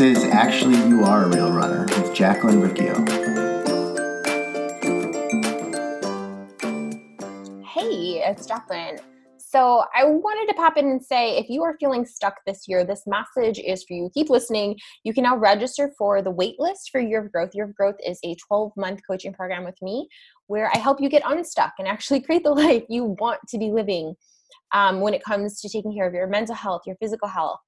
Is Actually You Are a Real Runner with Jacqueline Riccio. Hey, it's Jacqueline. So I wanted to pop in and say if you are feeling stuck this year, this message is for you. Keep listening. You can now register for the waitlist for Year of Growth. Year of Growth is a 12 month coaching program with me where I help you get unstuck and actually create the life you want to be living um, when it comes to taking care of your mental health, your physical health,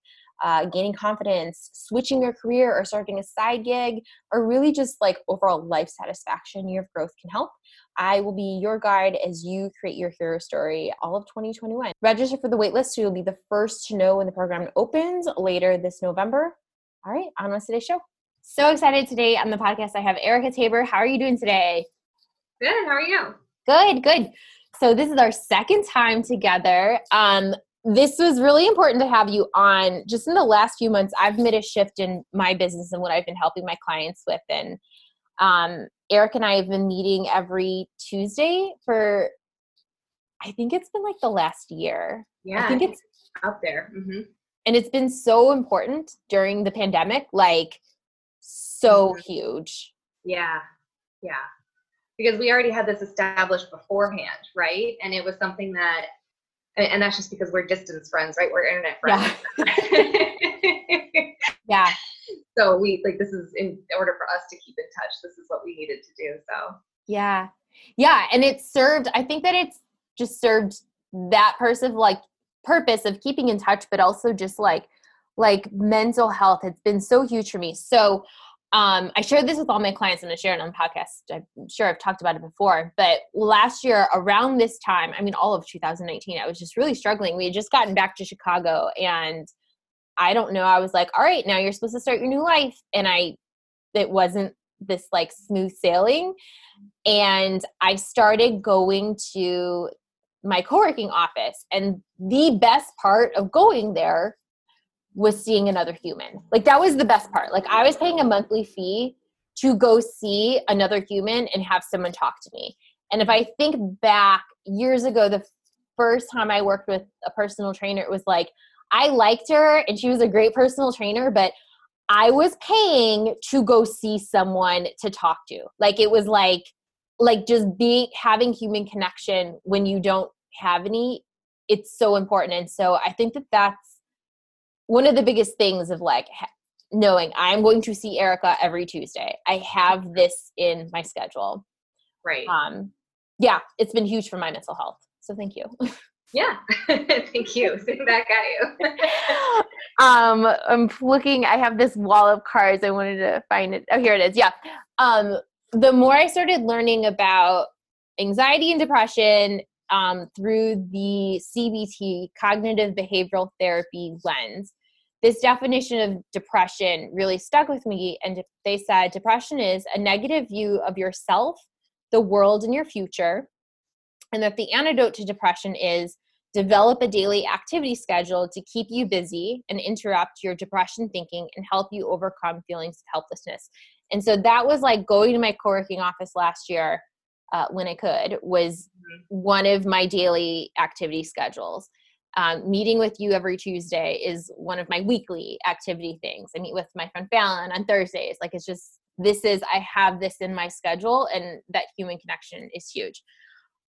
uh, gaining confidence, switching your career, or starting a side gig, or really just like overall life satisfaction, year of growth can help. I will be your guide as you create your hero story all of 2021. Register for the waitlist so you'll be the first to know when the program opens later this November. All right, on with today's show. So excited today on the podcast. I have Erica Tabor. How are you doing today? Good. How are you? Good, good. So this is our second time together. Um, this was really important to have you on. Just in the last few months, I've made a shift in my business and what I've been helping my clients with. And um, Eric and I have been meeting every Tuesday for, I think it's been like the last year. Yeah, I think it's up there. Mm-hmm. and it's been so important during the pandemic, like so Mhm. huge. Yeah, yeah. Because we already had this established beforehand, right? And it was something that, and and that's just because we're distance friends, right? We're internet friends. Yeah. so we like this is in order for us to keep in touch. This is what we needed to do. So Yeah. Yeah. And it served, I think that it's just served that person like purpose of keeping in touch, but also just like like mental health. It's been so huge for me. So um, I shared this with all my clients and I share it on the podcast. I'm sure I've talked about it before, but last year around this time, I mean, all of 2019, I was just really struggling. We had just gotten back to Chicago and I don't know. I was like, all right, now you're supposed to start your new life. And I, it wasn't this like smooth sailing. And I started going to my co working office. And the best part of going there was seeing another human. Like, that was the best part. Like, I was paying a monthly fee to go see another human and have someone talk to me. And if I think back years ago, the first time I worked with a personal trainer, it was like, I liked her and she was a great personal trainer, but I was paying to go see someone to talk to. Like it was like like just being having human connection when you don't have any it's so important and so I think that that's one of the biggest things of like ha- knowing I'm going to see Erica every Tuesday. I have this in my schedule. right. Um yeah, it's been huge for my mental health. So thank you. yeah. Thank you. Sitting back at you. um i'm looking i have this wall of cards i wanted to find it oh here it is yeah um the more i started learning about anxiety and depression um, through the cbt cognitive behavioral therapy lens this definition of depression really stuck with me and they said depression is a negative view of yourself the world and your future and that the antidote to depression is develop a daily activity schedule to keep you busy and interrupt your depression thinking and help you overcome feelings of helplessness. And so that was like going to my co-working office last year uh, when i could was one of my daily activity schedules um, meeting with you every tuesday is one of my weekly activity things. I meet with my friend fallon on thursdays. Like it's just this is i have this in my schedule and that human connection is huge.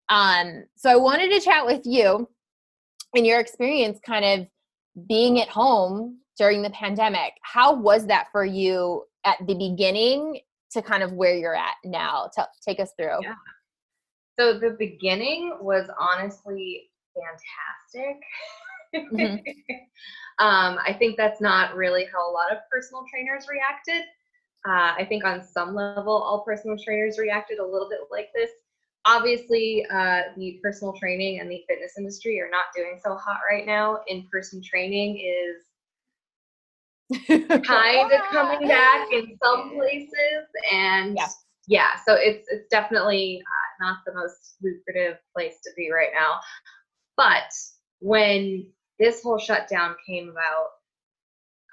Um, so i wanted to chat with you in your experience kind of being at home during the pandemic. How was that for you at the beginning to kind of where you're at now? Take us through. Yeah. So the beginning was honestly fantastic. Mhm. um, I think that's not really how a lot of personal trainers reacted. Uh, I think on some level, all personal trainers reacted a little bit like this. Obviously, uh, the personal training and the fitness industry are not doing so hot right now. In person training is kind of coming back in some places and Yeah. yeah, so it's it's definitely uh, not the most lucrative place to be right now but when this whole shutdown came about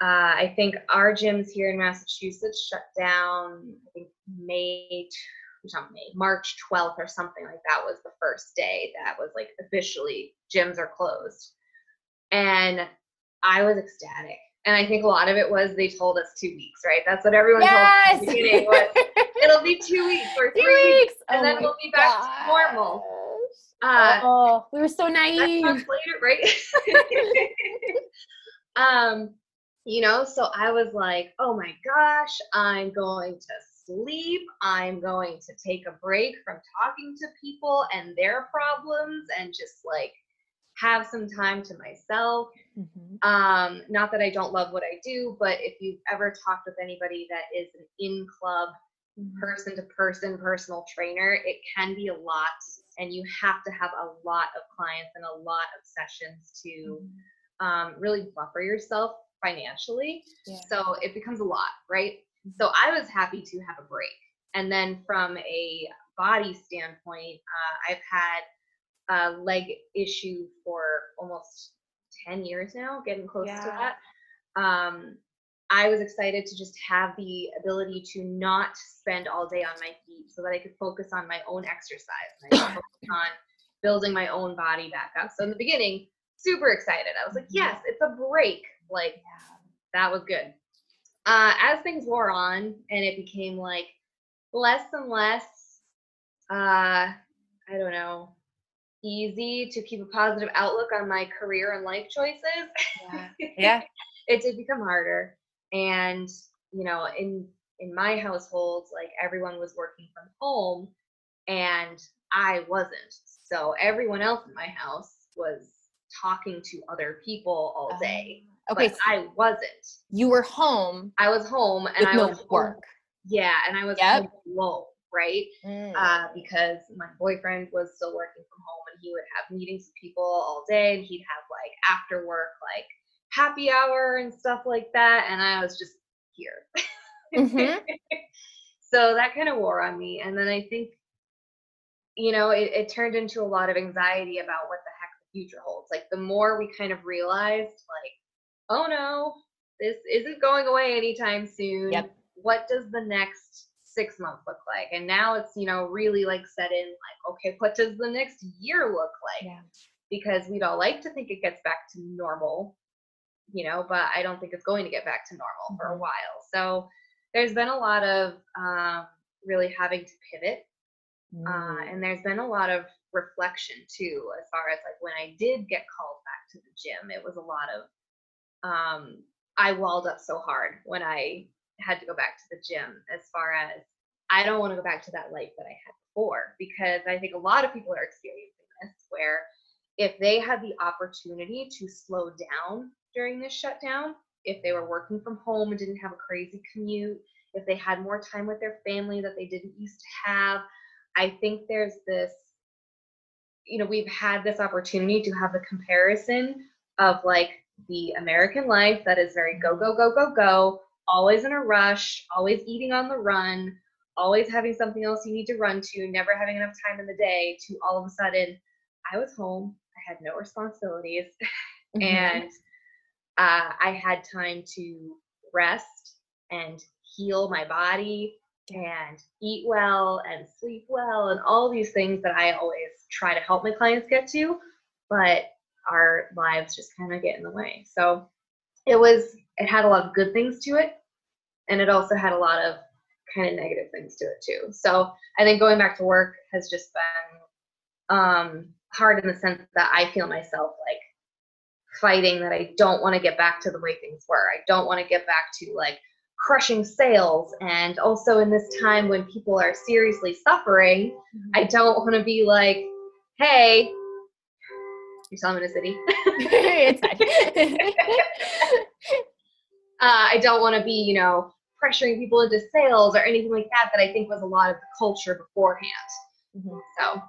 uh, i think our gyms here in massachusetts shut down i think may t- not May, March 12th or something like that was the first day that was like officially gyms are closed. And I was ecstatic. And I think a lot of it was they told us two weeks, right? That's what everyone yes! told us at the beginning was it'll be two weeks or three Two weeks, weeks. and Oh then we'll be back to normal. Uh, oh, we were so naive. later, right? um, you know, so I was like, oh my gosh, I'm going to sleep. I'm going to take a break from talking to people and their problems and just like have some time to myself. Mhm. Um, not that I don't love what I do, but if you've ever talked with anybody that is an in club person to person personal trainer, it can be a lot. And you have to have a lot of clients and a lot of sessions to um, really buffer yourself financially. Yeah. So it becomes a lot, right? So I was happy to have a break. And then from a body standpoint, uh, I've had a leg issue for almost 10 years now, getting close to that. Um, I was excited to just have the ability to not spend all day on my feet so that I could focus on my own exercise and I could focus on building my own body back up. So in the beginning, super excited. I was like, Mhm. yes, it's a break. Like that was good. Uh, as things wore on and it became like less and less, uh, I don't know, easy to keep a positive outlook on my career and life choices. Yeah. Yeah. it did become harder. And, you know, in in my household, like everyone was working from home and I wasn't. So everyone else in my house was talking to other people all day. Okay, but so I wasn't. you were home I was home and I no was home- work. Yeah, and I was Yep. home alone, right? Mm. uh, because my boyfriend was still working from home and he would have meetings with people all day and he'd have like after work like happy hour and stuff like that and i was just here Mhm. so that kind of wore on me and then i think you know it, it turned into a lot of anxiety about what the heck the future holds like the more we kind of realized like oh no this isn't going away anytime soon Yep. what does the next six months look like and now it's you know really like set in like okay what does the next year look like Yeah. because we'd all like to think it gets back to normal you know but i don't think it's going to get back to normal for a Mhm. while so there's been a lot of um, really having to pivot uh, Mm. and there's been a lot of reflection too as far as like when i did get called back to the gym it was a lot of um, i walled up so hard when i had to go back to the gym as far as i don't want to go back to that life that i had before because i think a lot of people are experiencing this where if they had the opportunity to slow down during this shutdown if they were working from home and didn't have a crazy commute if they had more time with their family that they didn't used to have I think there's this, you know, we've had this opportunity to have the comparison of like the American life that is very go, go, go, go, go, always in a rush, always eating on the run, always having something else you need to run to, never having enough time in the day, to all of a sudden, I was home, I had no responsibilities, Mhm. and uh, I had time to rest and heal my body and eat well and sleep well and all these things that I always try to help my clients get to, but our lives just kind of get in the way. So it was, it had a lot of good things to it, and it also had a lot of kind of negative things to it too. So I think going back to work has just been um, hard in the sense that I feel myself like fighting that I don't want to get back to the way things were. I don't want to get back to like crushing sales. And also in this time when people are seriously suffering, I don't want to be like, hey, you're selling in a city. it's fine. uh, I don't want to be, you know, pressuring people into sales or anything like that, that I think was a lot of the culture beforehand. Mhm. So,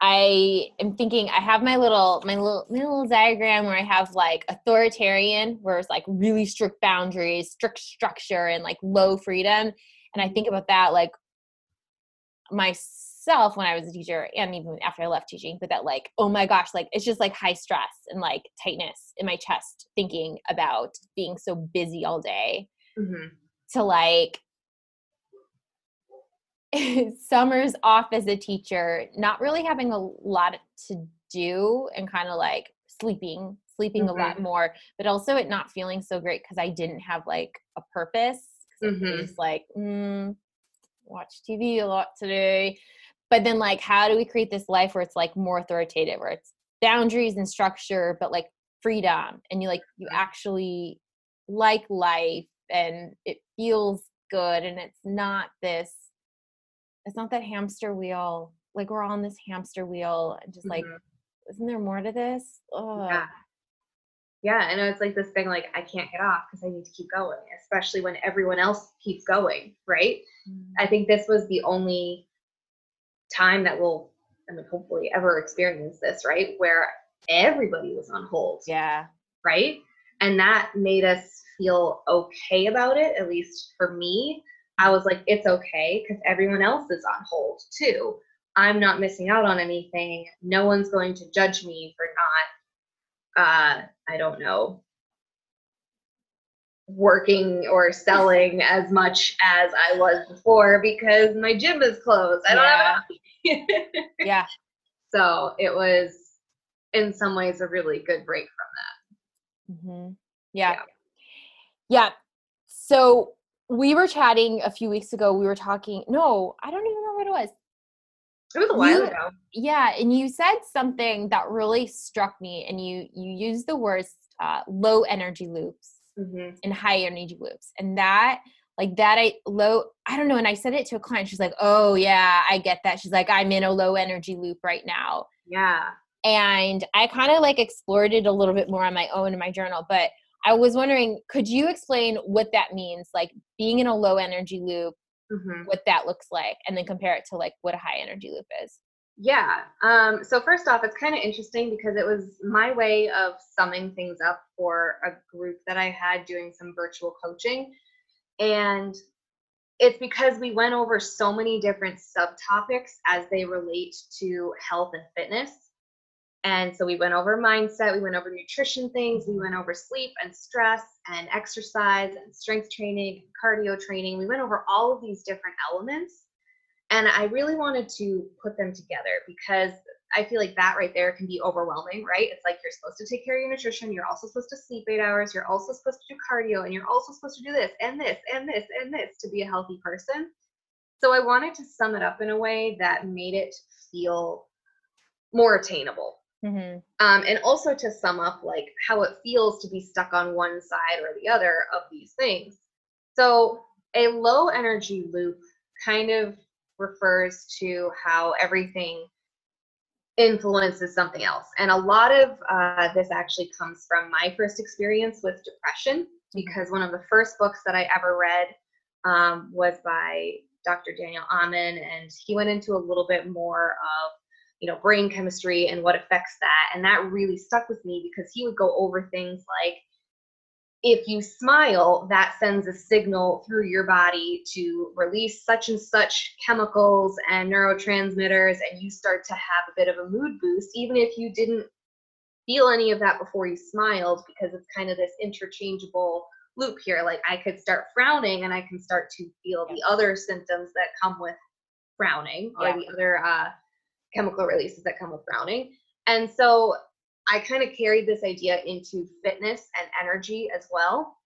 I am thinking I have my little my little my little diagram where I have like authoritarian, where it's like really strict boundaries, strict structure, and like low freedom. And I think about that like myself when I was a teacher and even after I left teaching, but that like, oh my gosh, like it's just like high stress and like tightness in my chest thinking about being so busy all day mhm. to like summers off as a teacher, not really having a lot to do and kind of like sleeping, sleeping Mhm. a lot more, but also it not feeling so great because I didn't have like a purpose. it Mhm. was like, mm, watch TV a lot today. But then, like, how do we create this life where it's like more authoritative, where it's boundaries and structure, but like freedom, and you like you Mhm. actually like life, and it feels good, and it's not this. It's not that hamster wheel. Like we're all on this hamster wheel, and just like, Mhm. isn't there more to this? Oh, Yeah. Yeah, and it's like this thing like I can't get off because I need to keep going, especially when everyone else keeps going, right? I think this was the only time that we'll, I mean, hopefully ever experience this, right? Where everybody was on hold, yeah, right? And that made us feel okay about it, at least for me. I was like, it's okay because everyone else is on hold too. I'm not missing out on anything. No one's going to judge me for not, uh, I don't know, working or selling as much as I was before because my gym is closed. I don't have yeah. so it was in some ways a really good break from that. hmm Yeah. Yeah. yeah. So we were chatting a few weeks ago. We were talking. No, I don't even remember what it was. It was a while You- ago. Yeah, and you said something that really struck me, and you you used the words uh, low energy loops hmm and high energy loops, and that like that I low I don't know. And I said it to a client. She's like, "Oh yeah, I get that." She's like, "I'm in a low energy loop right now." Yeah. and I kind of like explored it a little bit more on my own in my journal. But I was wondering, could you explain what that means, like being in a low energy loop, hmm what that looks like, and then compare it to like what a high energy loop is? Yeah. Um, so first off, it's kind of interesting because it was my way of summing things up for a group that I had doing some virtual coaching. And it's because we went over so many different subtopics as they relate to health and fitness. And so we went over mindset, we went over nutrition things, we went over sleep and stress and exercise and strength training, cardio training. We went over all of these different elements. And I really wanted to put them together because I feel like that right there can be overwhelming, right? It's like you're supposed to take care of your nutrition, you're also supposed to sleep eight hours, you're also supposed to do cardio, and you're also supposed to do this and this and this and this to be a healthy person. So I wanted to sum it up in a way that made it feel more attainable. Mm-hmm. Um, and also to sum up like how it feels to be stuck on one side or the other of these things. So a low energy loop kind of refers to how everything influences something else. And a lot of uh, this actually comes from my first experience with depression, because one of the first books that I ever read um, was by Dr. Daniel Amen, and he went into a little bit more of you know brain chemistry and what affects that, and that really stuck with me because he would go over things like if you smile, that sends a signal through your body to release such and such chemicals and neurotransmitters, and you start to have a bit of a mood boost, even if you didn't feel any of that before you smiled, because it's kind of this interchangeable loop here. Like I could start frowning and I can start to feel the other symptoms that come with frowning or Yeah. the other uh, chemical releases that come with browning. And so I kind of carried this idea into fitness and energy as well.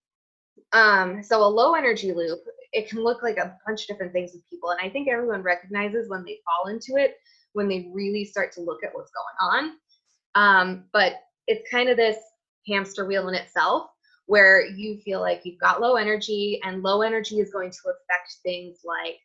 Um, so a low energy loop, it can look like a bunch of different things with people. And I think everyone recognizes when they fall into it, when they really start to look at what's going on. Um, but it's kind of this hamster wheel in itself where you feel like you've got low energy and low energy is going to affect things like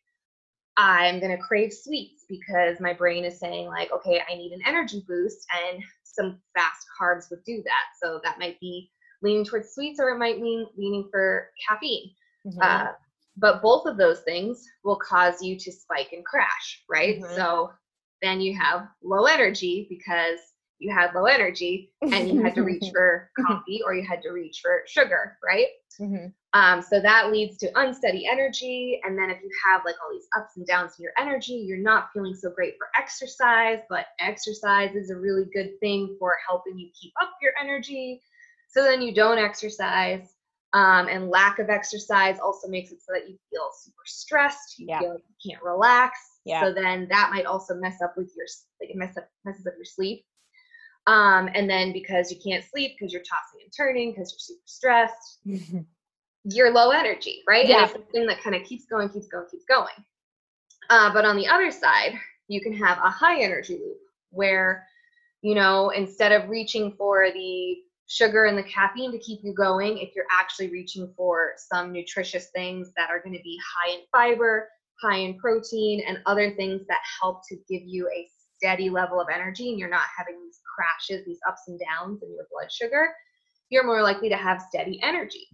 I'm going to crave sweets because my brain is saying like, okay, I need an energy boost and some fast carbs would do that. So that might be leaning towards sweets or it might mean leaning for caffeine. Mhm. Uh, but both of those things will cause you to spike and crash, right? Mhm. So then you have low energy because you had low energy and you had to reach for coffee or you had to reach for sugar, right? Mhm. Um, so that leads to unsteady energy. And then if you have like all these ups and downs in your energy, you're not feeling so great for exercise, but exercise is a really good thing for helping you keep up your energy. So then you don't exercise. Um, and lack of exercise also makes it so that you feel super stressed. You Yeah. feel like you can't relax. Yeah. So then that might also mess up with your like it mess up messes up your sleep. Um, and then because you can't sleep because you're tossing and turning because you're super stressed, you're low energy, right? Yeah. And it's the thing that kind of keeps going, keeps going, keeps going. Uh, but on the other side, you can have a high energy loop where, you know, instead of reaching for the sugar and the caffeine to keep you going, if you're actually reaching for some nutritious things that are going to be high in fiber, high in protein, and other things that help to give you a steady level of energy and you're not having these crashes, these ups and downs in your blood sugar, you're more likely to have steady energy.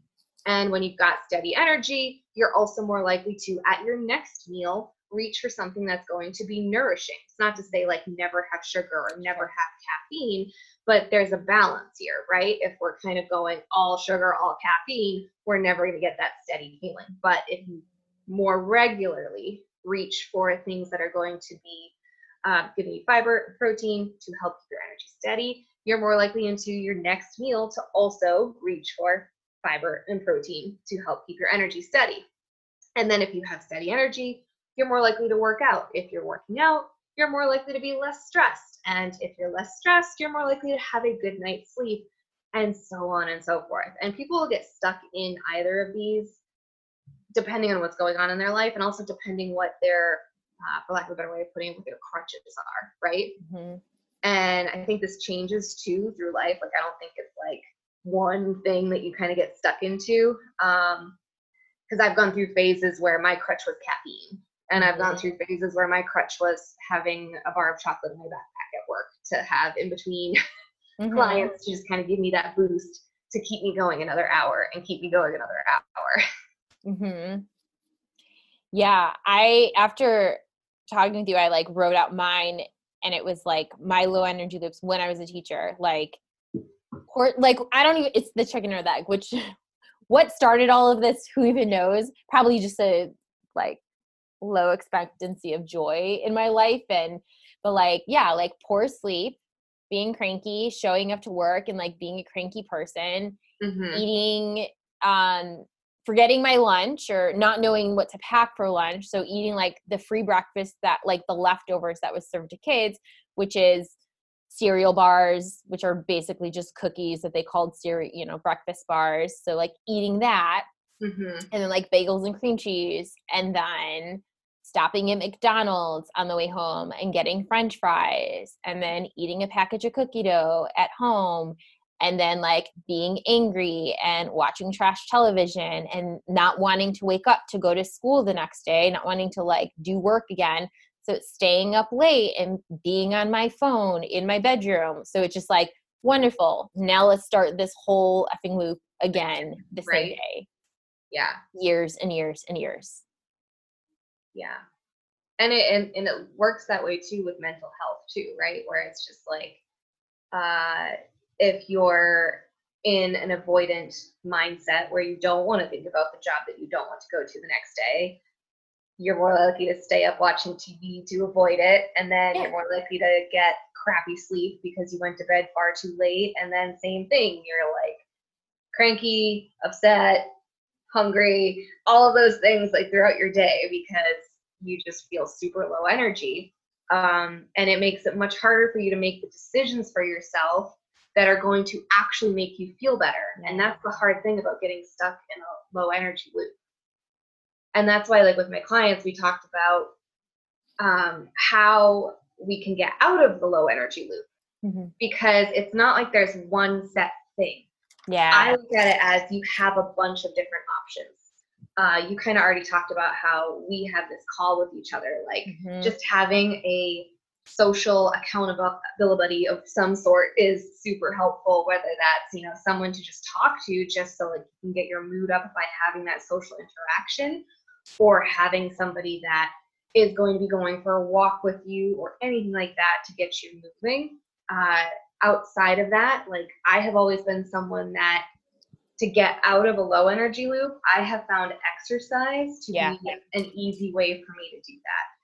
And when you've got steady energy, you're also more likely to, at your next meal, reach for something that's going to be nourishing. It's not to say like never have sugar or never have caffeine, but there's a balance here, right? If we're kind of going all sugar, all caffeine, we're never going to get that steady feeling. But if you more regularly reach for things that are going to be um, giving you fiber protein to help keep your energy steady, you're more likely into your next meal to also reach for fiber and protein to help keep your energy steady. And then if you have steady energy, you're more likely to work out. If you're working out, you're more likely to be less stressed. And if you're less stressed, you're more likely to have a good night's sleep, and so on and so forth. And people will get stuck in either of these depending on what's going on in their life and also depending what their, uh, for lack of a better way of putting it, what their crutches are, right? Mhm. And I think this changes too through life. Like, I don't think it's like one thing that you kind of get stuck into. Um, because I've gone through phases where my crutch was caffeine, and I've gone Mhm. through phases where my crutch was having a bar of chocolate in my backpack at work to have in between Mhm. clients to just kind of give me that boost to keep me going another hour and keep me going another hour. hmm Yeah, I after talking with you, I like wrote out mine, and it was like my low energy loops when I was a teacher. Like, or like I don't even. It's the chicken or the egg. Which, what started all of this? Who even knows? Probably just a like low expectancy of joy in my life, and but like yeah, like poor sleep, being cranky, showing up to work, and like being a cranky person Mhm. eating um forgetting my lunch or not knowing what to pack for lunch so eating like the free breakfast that like the leftovers that was served to kids which is cereal bars which are basically just cookies that they called cereal you know breakfast bars so like eating that Mhm. and then like bagels and cream cheese and then stopping at McDonald's on the way home and getting french fries and then eating a package of cookie dough at home and then like being angry and watching trash television and not wanting to wake up to go to school the next day not wanting to like do work again so it's staying up late and being on my phone in my bedroom so it's just like wonderful now let's start this whole effing loop again the same day Yeah. years and years and years. Yeah. And it and, and it works that way too with mental health too, right? Where it's just like uh if you're in an avoidant mindset where you don't want to think about the job that you don't want to go to the next day, you're more likely to stay up watching TV to avoid it. And then Yeah. you're more likely to get crappy sleep because you went to bed far too late. And then same thing, you're like cranky, upset, hungry, all of those things like throughout your day because you just feel super low energy. Um, and it makes it much harder for you to make the decisions for yourself that are going to actually make you feel better. And that's the hard thing about getting stuck in a low energy loop. And that's why, like with my clients, we talked about um, how we can get out of the low energy loop Mhm. because it's not like there's one set thing. Yeah. I look at it as you have a bunch of different options. Uh, you kind of already talked about how we have this call with each other, like Mhm. just having a social accountability of some sort is super helpful whether that's you know someone to just talk to just so like you can get your mood up by having that social interaction or having somebody that is going to be going for a walk with you or anything like that to get you moving uh, outside of that like i have always been someone that to get out of a low energy loop i have found exercise to Yeah. be an easy way for me to do that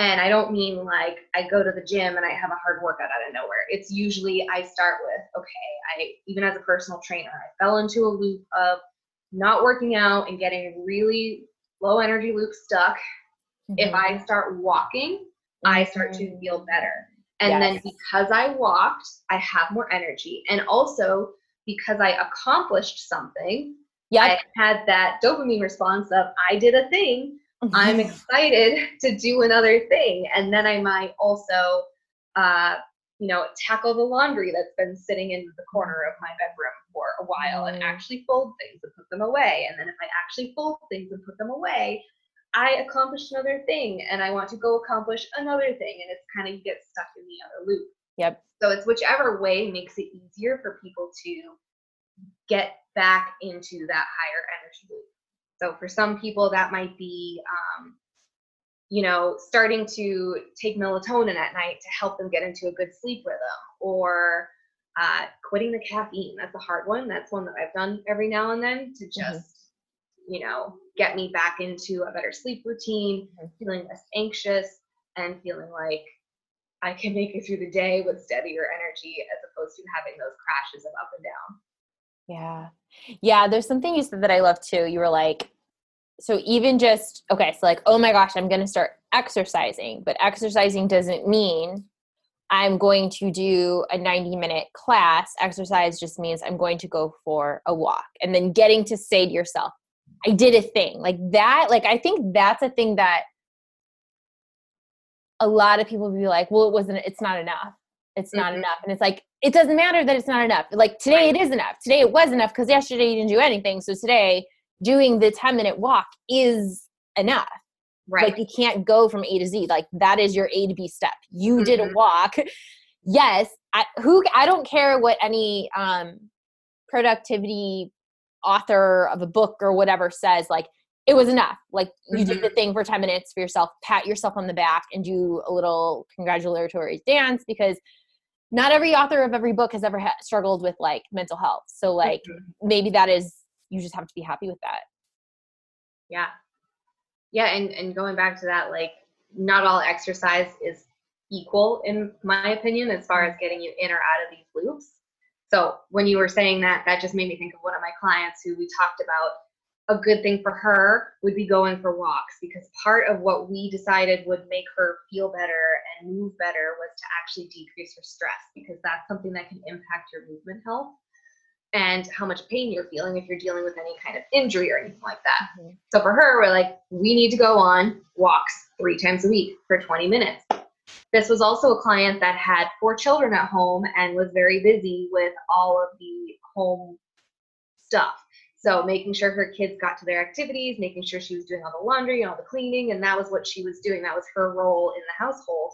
and I don't mean like I go to the gym and I have a hard workout out of nowhere. It's usually I start with, okay, I even as a personal trainer, I fell into a loop of not working out and getting really low energy loop stuck. If Mhm. I start walking, I start to Mhm. feel better. And then because I walked, I have more energy. And also because I accomplished something, Yep. I had that dopamine response of I did a thing. I'm excited to do another thing. And then I might also, uh, you know, tackle the laundry that's been sitting in the corner of my bedroom for a while and Mm. actually fold things and put them away. And then if I actually fold things and put them away, I accomplished another thing and I want to go accomplish another thing. And it's kind of you get stuck in the other loop. Yep. So it's whichever way makes it easier for people to get back into that higher energy loop. So for some people, that might be, um, you know, starting to take melatonin at night to help them get into a good sleep rhythm, or uh, quitting the caffeine. That's a hard one. That's one that I've done every now and then to just, you know, get me back into a better sleep routine, Mhm. feeling less anxious, and feeling like I can make it through the day with steadier energy as opposed to having those crashes of up and down. Yeah. Yeah, there's something you said that I love too. You were like, so even just, okay, so like, oh my gosh, I'm going to start exercising, but exercising doesn't mean I'm going to do a 90 minute class. Exercise just means I'm going to go for a walk. And then getting to say to yourself, I did a thing like that. Like, I think that's a thing that a lot of people be like, well, it wasn't, it's not enough. It's not Mhm. enough. And it's like, it doesn't matter that it's not enough. Like today Right. it is enough. Today it was enough because yesterday you didn't do anything. So today doing the 10 minute walk is enough. Right. Like you can't go from A to Z. Like that is your A to B step. You did a Mhm. walk. Yes. I, who, I don't care what any um, productivity author of a book or whatever says, like, it was enough. Like you did the thing for 10 minutes for yourself, pat yourself on the back and do a little congratulatory dance because not every author of every book has ever ha- struggled with like mental health. So like Mhm. maybe that is you just have to be happy with that. Yeah. Yeah, and and going back to that, like not all exercise is equal in my opinion as far as getting you in or out of these loops. So when you were saying that, that just made me think of one of my clients who we talked about a good thing for her would be going for walks because part of what we decided would make her feel better and move better was to actually decrease her stress because that's something that can impact your movement health and how much pain you're feeling if you're dealing with any kind of injury or anything like that. Mhm. So for her, we're like, we need to go on walks three times a week for 20 minutes. This was also a client that had four children at home and was very busy with all of the home stuff. So making sure her kids got to their activities, making sure she was doing all the laundry and all the cleaning, and that was what she was doing. That was her role in the household.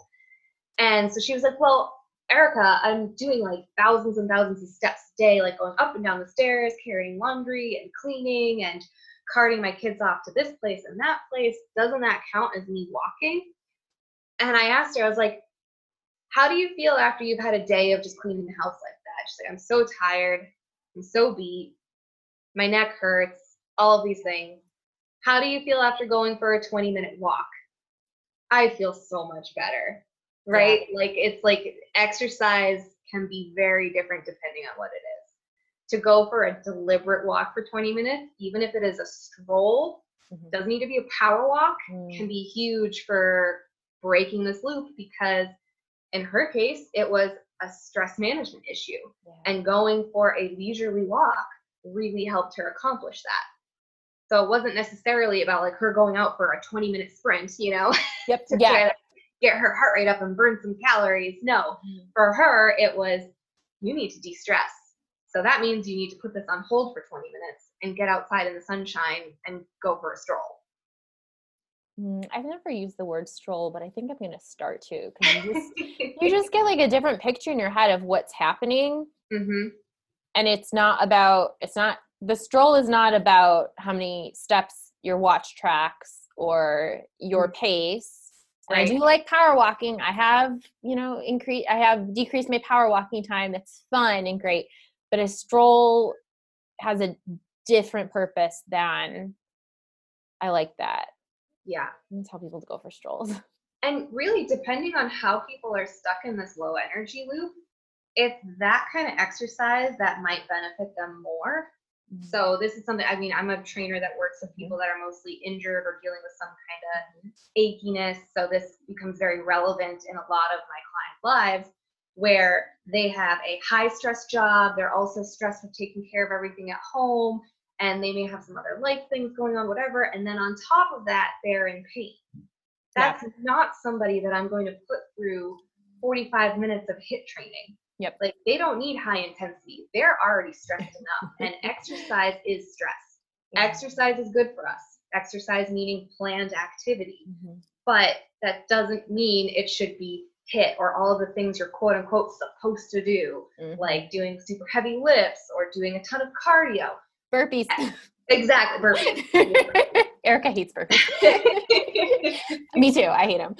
And so she was like, Well, Erica, I'm doing like thousands and thousands of steps a day, like going up and down the stairs, carrying laundry and cleaning and carting my kids off to this place and that place. Doesn't that count as me walking? And I asked her, I was like, How do you feel after you've had a day of just cleaning the house like that? She's like, I'm so tired. I'm so beat. My neck hurts. All of these things. How do you feel after going for a 20 minute walk? I feel so much better right? Like it's like exercise can be very different depending on what it is. To go for a deliberate walk for 20 minutes, even if it is a stroll, Mhm. doesn't need to be a power walk, Mm. can be huge for breaking this loop because in her case, it was a stress management issue. Yeah. And going for a leisurely walk really helped her accomplish that. So it wasn't necessarily about like her going out for a 20 minute sprint, you know, Yep. to Yeah. try to get her heart rate up and burn some calories. No, Mhm. for her, it was you need to de stress. So that means you need to put this on hold for 20 minutes and get outside in the sunshine and go for a stroll. Mm, I've never used the word stroll, but I think I'm going to start to because you just you just get like a different picture in your head of what's happening hmm and it's not about it's not the stroll is not about how many steps your watch tracks or your mm-hmm. pace. And i do like power walking. I have you know increase i have decreased my power walking time. It's fun and great. But a stroll has a different purpose than i like that. Yeah. i tell people to go for strolls. And really, depending on how people are stuck in this low energy loop, it's that kind of exercise that might benefit them more. Mm. So this is something I mean, I'm a trainer that works with mm-hmm. people that are mostly injured or dealing with some kind of achiness. So this becomes very relevant in a lot of my clients' lives where they have a high stress job, they're also stressed with taking care of everything at home, and they may have some other life things going on, whatever. And then on top of that, they're in pain. That's yeah. not somebody that I'm going to put through 45 minutes of HIIT training. Yep. Like they don't need high intensity. They're already stressed enough. And exercise is stress. Yeah. Exercise is good for us. Exercise meaning planned activity. Mm-hmm. But that doesn't mean it should be HIIT or all the things you're quote unquote supposed to do, mm-hmm. like doing super heavy lifts or doing a ton of cardio. Burpees. Exactly, burpees. Erica hates burpees. Me too. I hate them.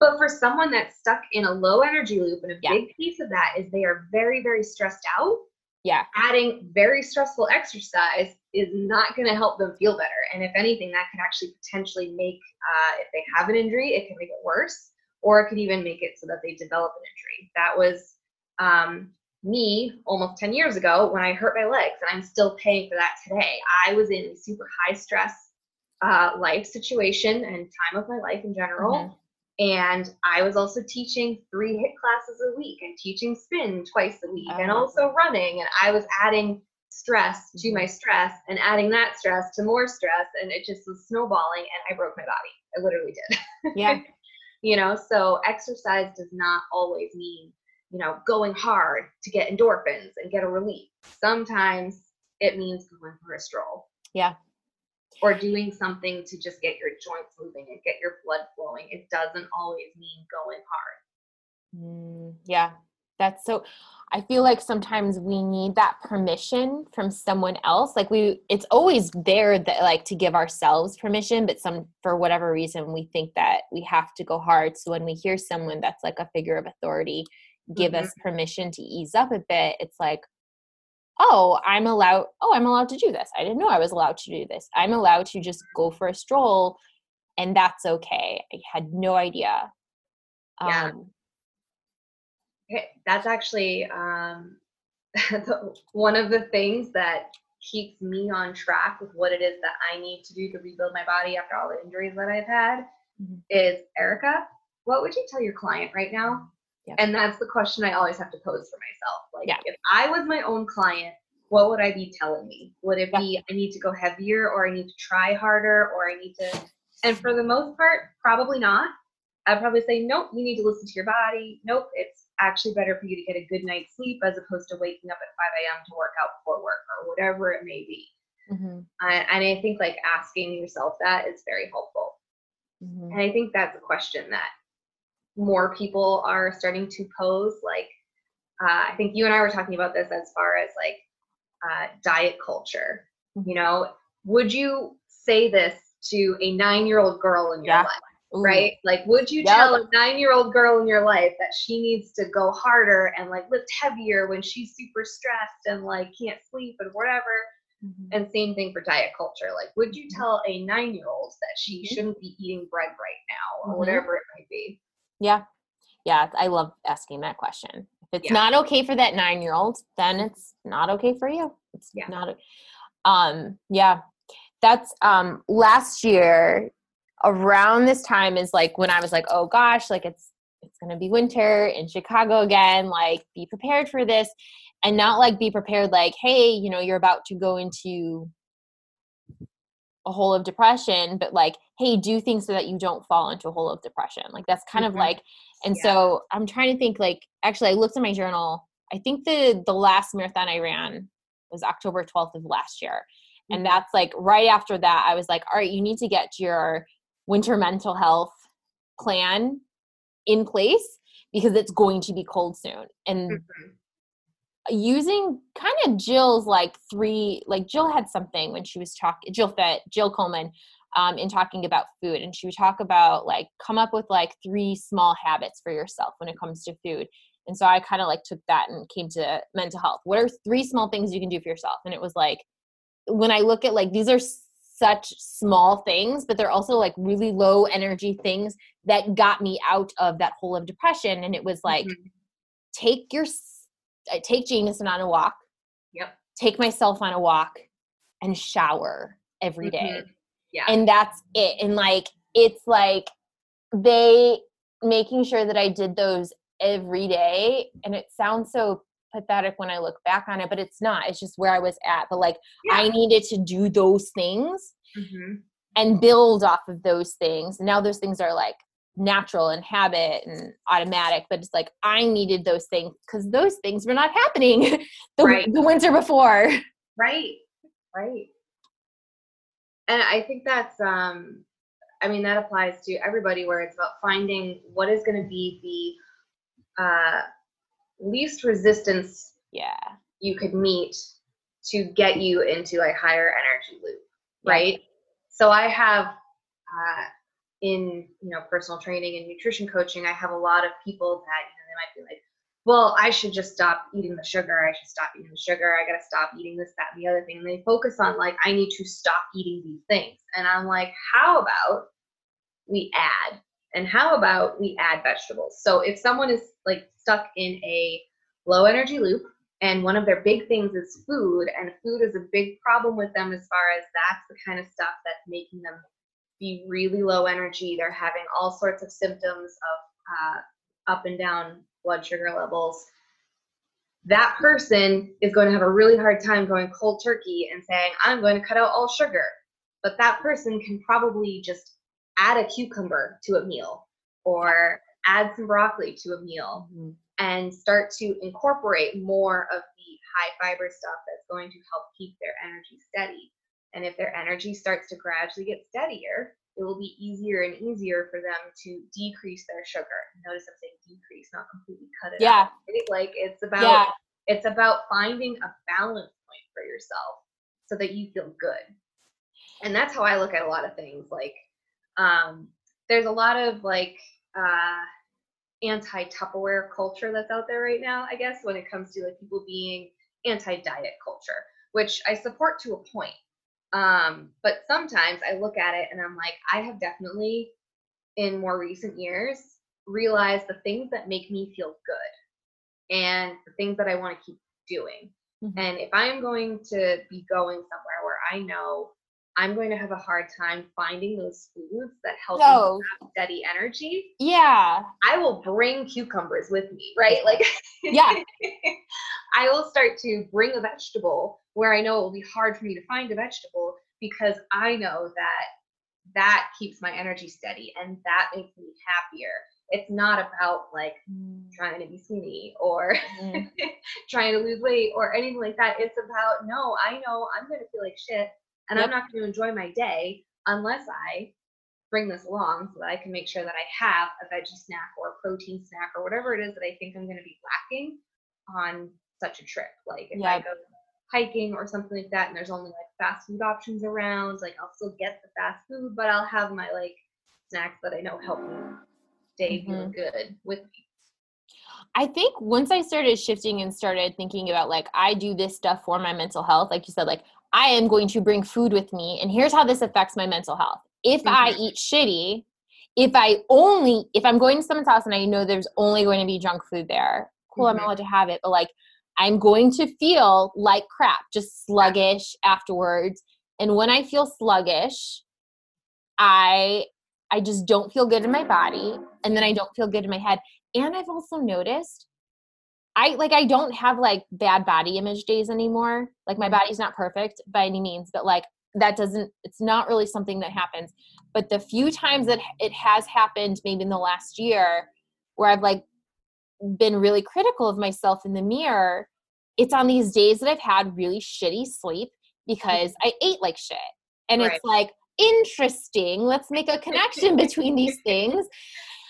But for someone that's stuck in a low energy loop, and a yeah. big piece of that is they are very, very stressed out. Yeah. Adding very stressful exercise is not going to help them feel better. And if anything, that can actually potentially make, uh, if they have an injury, it can make it worse, or it could even make it so that they develop an injury. That was um, me almost 10 years ago when I hurt my legs, and I'm still paying for that today. I was in a super high stress uh, life situation and time of my life in general. Mm-hmm. And I was also teaching three HIIT classes a week and teaching spin twice a week and uh-huh. also running. And I was adding stress to my mm-hmm. stress and adding that stress to more stress. And it just was snowballing and I broke my body. I literally did. Yeah. you know, so exercise does not always mean, you know, going hard to get endorphins and get a relief. Sometimes it means going for a stroll. Yeah or doing something to just get your joints moving and get your blood flowing. It doesn't always mean going hard. Mm, yeah, that's so. I feel like sometimes we need that permission from someone else. Like we, it's always there that like to give ourselves permission, but some for whatever reason we think that we have to go hard. So when we hear someone that's like a figure of authority give mm-hmm. us permission to ease up a bit, it's like, oh i'm allowed oh i'm allowed to do this. I didn't know i was allowed to do this. I'm allowed to just go for a stroll and that's okay. I had no idea. Yeah. Um, that's actually um, one of the things that keeps me on track with what it is that i need to do to rebuild my body after all the injuries that i've had mm-hmm. is erica what would you tell your client right now yeah. And that's the question I always have to pose for myself. Like, yeah. if I was my own client, what would I be telling me? Would it yeah. be I need to go heavier or I need to try harder or I need to and for the most part, probably not. I'd probably say, nope, you need to listen to your body. Nope, it's actually better for you to get a good night's sleep as opposed to waking up at 5 a.m. to work out before work or whatever it may be. Mm-hmm. and I think like asking yourself that is very helpful. Mm-hmm. And I think that's a question that more people are starting to pose. Like, uh, I think you and I were talking about this as far as like uh, diet culture. You know, would you say this to a nine year old girl in your yeah. life? Ooh. Right? Like, would you yep. tell a nine year old girl in your life that she needs to go harder and like lift heavier when she's super stressed and like can't sleep and whatever? Mm-hmm. And same thing for diet culture. Like, would you mm-hmm. tell a nine year old that she mm-hmm. shouldn't be eating bread right now or mm-hmm. whatever it might be? Yeah. Yeah. I love asking that question. If it's yeah. not okay for that nine year old, then it's not okay for you. It's yeah. not. Um, yeah. That's um last year around this time is like when I was like, oh gosh, like it's it's gonna be winter in Chicago again. Like, be prepared for this. And not like be prepared, like, hey, you know, you're about to go into a hole of depression, but like, hey, do things so that you don't fall into a hole of depression. Like that's kind mm-hmm. of like, and yeah. so I'm trying to think like, actually, I looked at my journal. I think the the last marathon I ran was October 12th of last year. Mm-hmm. And that's like right after that, I was like, all right, you need to get your winter mental health plan in place because it's going to be cold soon. And mm-hmm using kind of Jill's like three, like Jill had something when she was talking, Jill Fit, Jill Coleman, um, in talking about food. And she would talk about like, come up with like three small habits for yourself when it comes to food. And so I kind of like took that and came to mental health. What are three small things you can do for yourself? And it was like, when I look at like, these are such small things, but they're also like really low energy things that got me out of that hole of depression. And it was like, mm-hmm. take your I take Jameson on a walk. Yep. Take myself on a walk and shower every day. Mm-hmm. Yeah. And that's it. And like it's like they making sure that I did those every day and it sounds so pathetic when I look back on it, but it's not. It's just where I was at. But like Yeah. I needed to do those things hmm and build off of those things. Now those things are like natural and habit and automatic, but it's like I needed those things because those things were not happening the, Right. the winter before. Right. Right. And I think that's um I mean that applies to everybody where it's about finding what is going to be the uh least resistance Yeah. you could meet to get you into a higher energy loop, Yeah. right? So I have uh in you know personal training and nutrition coaching, I have a lot of people that you know they might be like, well, I should just stop eating the sugar. I should stop eating the sugar. I gotta stop eating this, that, and the other thing. And they focus on like, I need to stop eating these things. And I'm like, how about we add? And how about we add vegetables? So if someone is like stuck in a low energy loop and one of their big things is food, and food is a big problem with them as far as that's the kind of stuff that's making them be really low energy. They're having all sorts of symptoms of uh, up and down blood sugar levels. That person is going to have a really hard time going cold turkey and saying, I'm going to cut out all sugar. But that person can probably just add a cucumber to a meal or add some broccoli to a meal and start to incorporate more of the high fiber stuff that's going to help keep their energy steady. And if their energy starts to gradually get steadier, it will be easier and easier for them to decrease their sugar. Notice I'm saying decrease, not completely cut it Yeah. out. right? Like it's about Yeah. it's about finding a balance point for yourself so that you feel good. And that's how I look at a lot of things. Like um there's a lot of like uh anti-Tupperware culture that's out there right now, I guess, when it comes to like people being anti-diet culture, which I support to a point. Um, but sometimes I look at it and I'm like, I have definitely in more recent years realized the things that make me feel good and the things that I want to keep doing. Mhm. And if I'm going to be going somewhere where I know I'm going to have a hard time finding those foods that help me have steady energy, Yeah. I will bring cucumbers with me, right? Like, Yeah. I will start to bring a vegetable where I know it will be hard for me to find a vegetable because I know that that keeps my energy steady and that makes me happier. It's not about like trying to be skinny or Mhm. trying to lose weight or anything like that. It's about no, I know I'm going to feel like shit and Yep. I'm not going to enjoy my day unless I bring this along so that I can make sure that I have a veggie snack or a protein snack or whatever it is that I think I'm going to be lacking on such a trip. Like if I go hiking or something like that and there's only like fast food options around, like I'll still get the fast food, but I'll have my like snacks that I know help me stay feeling good with me. I think once I started shifting and started thinking about like I do this stuff for my mental health, like you said, like I am going to bring food with me, and here's how this affects my mental health. If I Mhm. eat shitty, if I only if I'm going to someone's house and I know there's only going to be junk food there, cool, I'm Mhm. allowed to have it, but like I'm going to feel like crap, just sluggish afterwards. And when I feel sluggish, I I just don't feel good in my body and then I don't feel good in my head. And I've also noticed I like I don't have like bad body image days anymore. Like my body's not perfect by any means, but like that doesn't it's not really something that happens. But the few times that it has happened maybe in the last year where I've like been really critical of myself in the mirror, it's on these days that I've had really shitty sleep because I ate like shit. And Right. it's like interesting. Let's make a connection between these things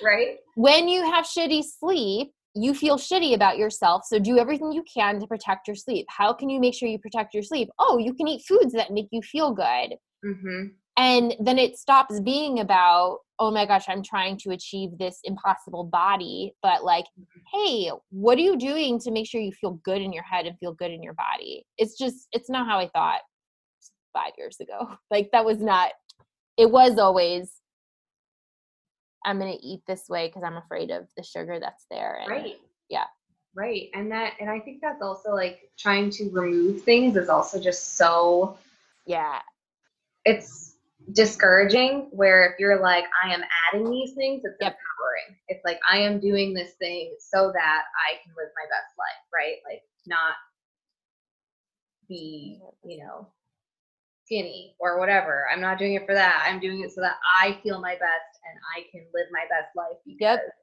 Right? when you have shitty sleep, you feel shitty about yourself. So do everything you can to protect your sleep. How can you make sure you protect your sleep? Oh, you can eat foods that make you feel good. Mm-hmm. And then it stops being about, oh my gosh, I'm trying to achieve this impossible body. But like, mm-hmm. hey, what are you doing to make sure you feel good in your head and feel good in your body? It's just, it's not how I thought five years ago. Like, that was not, it was always, I'm going to eat this way because I'm afraid of the sugar that's there. And Right. yeah. Right. And that and I think that's also like trying to remove things is also just so Yeah. it's discouraging where if you're like, I am adding these things, it's Yep. serving. It's like I am doing this thing so that I can live my best life, right? Like not be, you know, skinny or whatever. I'm not doing it for that. I'm doing it so that I feel my best and I can live my best life because Yep.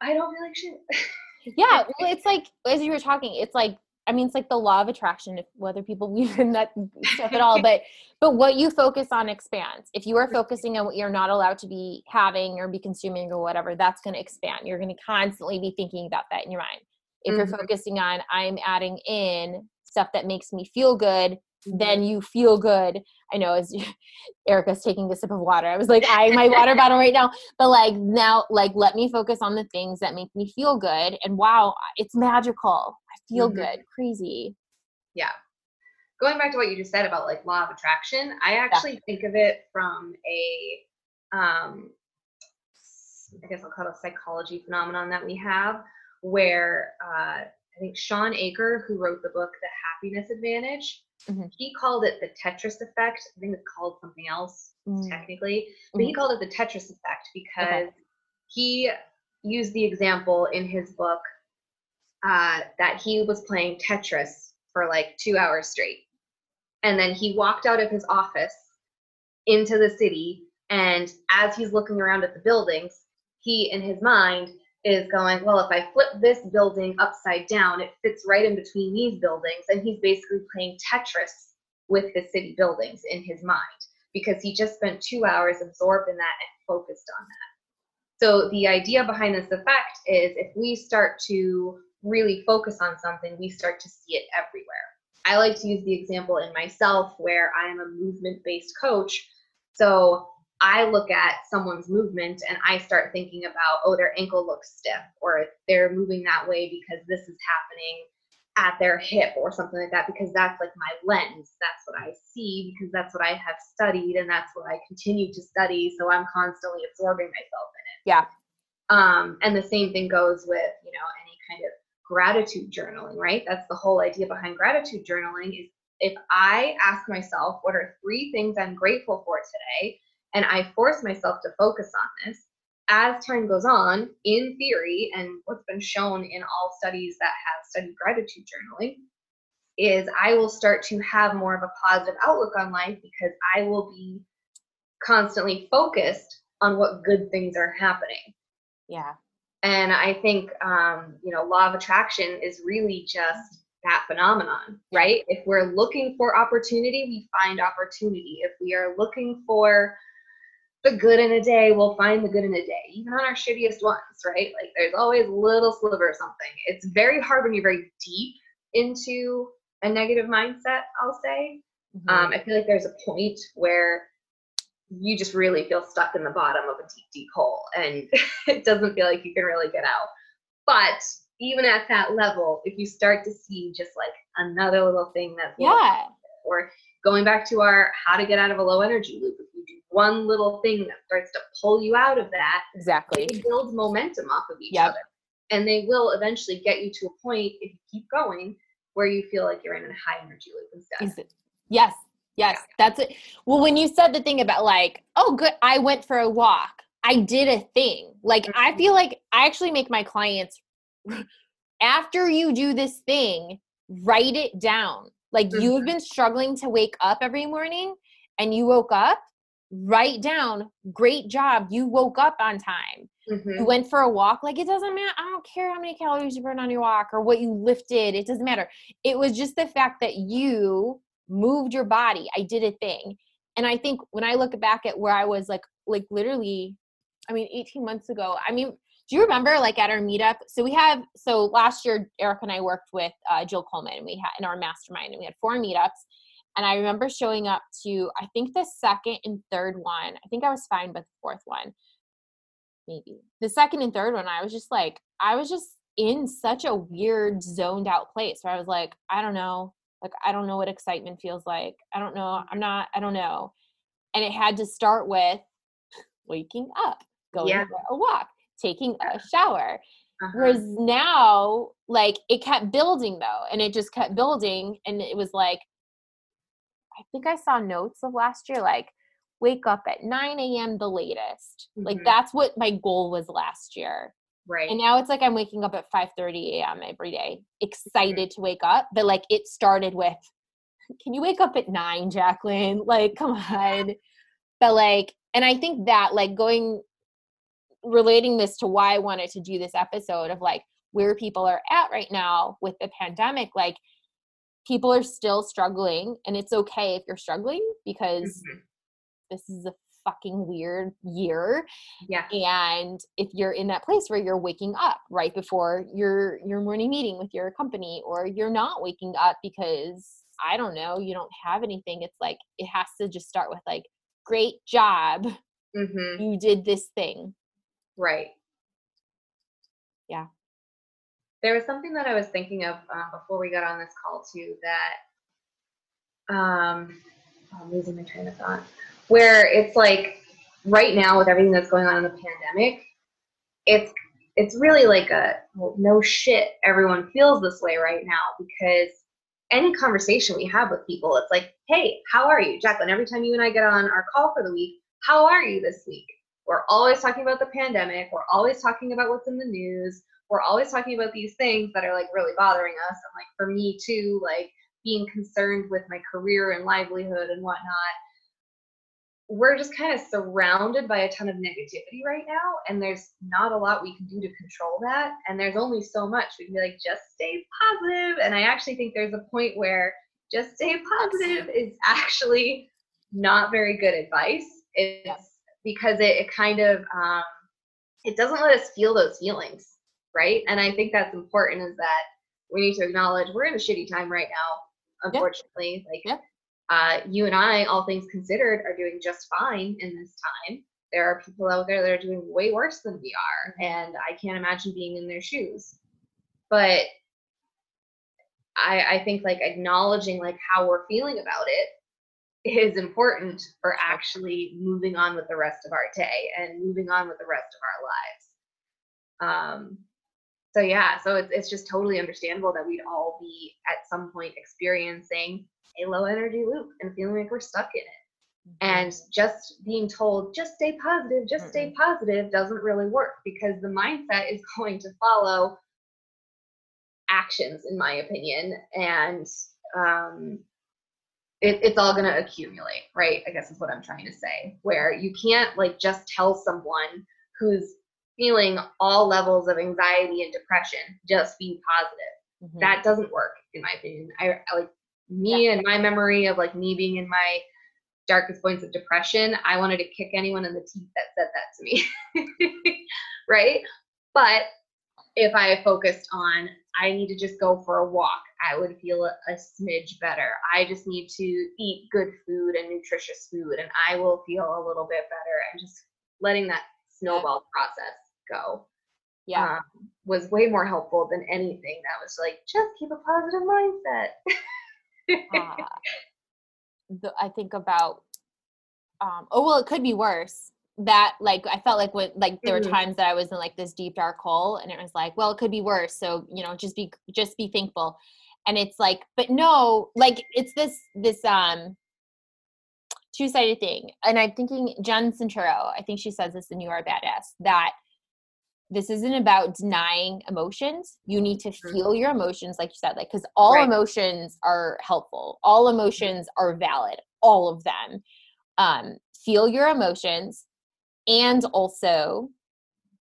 I don't feel like shit. yeah well it's like as you were talking it's like i mean it's like the law of attraction if whether people believe in that stuff at all but but what you focus on expands if you are focusing on what you're not allowed to be having or be consuming or whatever that's going to expand you're going to constantly be thinking about that in your mind if Mhm. you're focusing on i'm adding in stuff that makes me feel good Mm-hmm. Then you feel good. I know as erica's taking a sip of water i was like eyeing my water bottle right now but like now like let me focus on the things that make me feel good and wow it's magical. I feel Mhm. good. Crazy. Yeah. Going back to what you just said about like law of attraction, I actually think of it from a um I guess I'll call it a psychology phenomenon that we have where uh I think Shawn Achor, who wrote the book The Happiness Advantage, Mhm. he called it the Tetris effect. I think it's called something else Mm. technically, but he called it the Tetris effect because Okay. he used the example in his book uh, that he was playing Tetris for like two hours straight. And then he walked out of his office into the city. And as he's looking around at the buildings, he, in his mind, is going, Well, if I flip this building upside down, it fits right in between these buildings. And he's basically playing Tetris with the city buildings in his mind because he just spent two hours absorbed in that and focused on that. So the idea behind this effect is if we start to really focus on something, we start to see it everywhere. I like to use the example in myself where I am a movement based coach. So I look at someone's movement and I start thinking about, oh, their ankle looks stiff, or they're moving that way because this is happening at their hip or something like that, because that's like my lens. That's what I see because that's what I have studied and that's what I continue to study. So I'm constantly absorbing myself in it. Yeah. Um, and the same thing goes with, you know, any kind of gratitude journaling, right? That's the whole idea behind gratitude journaling is if I ask myself, what are three things I'm grateful for today? And I force myself to focus on this, as time goes on, in theory, and what's been shown in all studies that have studied gratitude journaling, is I will start to have more of a positive outlook on life because I will be constantly focused on what good things are happening. yeah And I think, um, you know, law of attraction is really just that phenomenon, right? If we're looking for opportunity, we find opportunity. If we are looking for the good in a day, we'll find the good in a day, even on our shittiest ones, right? Like there's always a little sliver of something. It's very hard when you're very deep into a negative mindset, I'll say. Mhm. Um, I feel like there's a point where you just really feel stuck in the bottom of a deep, deep hole and it doesn't feel like you can really get out. But even at that level, if you start to see just like another little thing that's little yeah or going back to our how to get out of a low energy loop, if you do one little thing that starts to pull you out of that, exactly they build momentum off of each Yep. other. And they will eventually get you to a point, if you keep going, where you feel like you're in a high energy loop instead. Yes, yes, that's it. Well, when you said the thing about like, oh, good, I went for a walk, I did a thing. Like, I Mhm. feel like I actually make my clients, after you do this thing, write it down. Like, you've Mhm. been struggling to wake up every morning and you woke up, write down, great job, you woke up on time Mhm. you went for a walk like it doesn't matter i don't care how many calories you burned on your walk or what you lifted it doesn't matter it was just the fact that you moved your body i did a thing and i think when i look back at where i was like like literally i mean 18 months ago i mean do you remember like at our meetup so we have so last year eric and i worked with uh, jill coleman and we had in our mastermind and we had four meetups. And i remember showing up to i think the second and third one. I think i was fine with the fourth one. Maybe. The second and third one i was just like i was just in such a weird zoned out place where i was like i don't know. Like i don't know what excitement feels like. I don't know. I'm not i don't know. And it had to start with waking up going Yeah. for a walk taking a shower Uh-huh. whereas now like it kept building though and it just kept building and it was like i think i saw notes of last year like wake up at 9 a.m. the latest. Like Mhm. that's what my goal was last year. right. And now it's like I'm waking up at 5:30 a.m. every day, excited to wake up. But like it started with, can you wake up at nine, Jacqueline? Like, come on. But like, and I think that like going relating this to why I wanted to do this episode of like where people are at right now with the pandemic, like people are still struggling, and it's okay if you're struggling because Mhm. this is a fucking weird year Yeah. and if you're in that place where you're waking up right before your your morning meeting with your company or you're not waking up because i don't know you don't have anything it's like it has to just start with like great job hmm you did this thing Right. Yeah. There was something that I was thinking of uh, before we got on this call too that um oh, I'm losing my train of thought. Where it's like right now with everything that's going on in the pandemic, it's it's really like a well, no shit everyone feels this way right now because any conversation we have with people, it's like, hey, how are you, Jacqueline? Every time you and I get on our call for the week, how are you this week? We're always talking about the pandemic. We're always talking about what's in the news. We're always talking about these things that are like really bothering us. And like for me too, like being concerned with my career and livelihood and whatnot. We're just kind of surrounded by a ton of negativity right now, and there's not a lot we can do to control that. And there's only so much we can be like, just stay positive. And I actually think there's a point where just stay positive is actually not very good advice. It's because it, it kind of um, it doesn't let us feel those feelings, right? And I think that's important is that we need to acknowledge we're in a shitty time right now, unfortunately. Like Yeah. uh, you and I, all things considered, are doing just fine in this time. There are people out there that are doing way worse than we are, and I can't imagine being in their shoes. But I, I think like acknowledging like how we're feeling about it is important for actually moving on with the rest of our day and moving on with the rest of our lives. Um, so yeah, so it's it's just totally understandable that we'd all be at some point experiencing a low energy loop and feeling like we're stuck in it. And just being told, just stay positive, just stay positive doesn't really work because the mindset is going to follow actions, in my opinion. And um, it, it's all going to accumulate, right? I guess is what I'm trying to say. Where you can't like just tell someone who's feeling all levels of anxiety and depression, just be positive Mhm. that doesn't work in my opinion i, I like me and my memory of like me being in my darkest points of depression i wanted to kick anyone in the teeth that said that to me right but if i focused on i need to just go for a walk i would feel a, a smidge better. I just need to eat good food and nutritious food and i will feel a little bit better and just letting that snowball process go yeah. um, was way more helpful than anything that was like just keep a positive mindset. Uh, the, I think about um oh well it could be worse that like I felt like when like there were times that I was in like this deep dark hole and it was like well it could be worse so you know just be just be thankful. And it's like but no like it's this this um two-sided thing and I'm thinking Jen Sincero I think she says this in You Are a Badass that this isn't about denying emotions. You need to Mhm. feel your emotions like you said like because all Right. emotions are helpful. All emotions are valid all of them. Um feel your emotions and also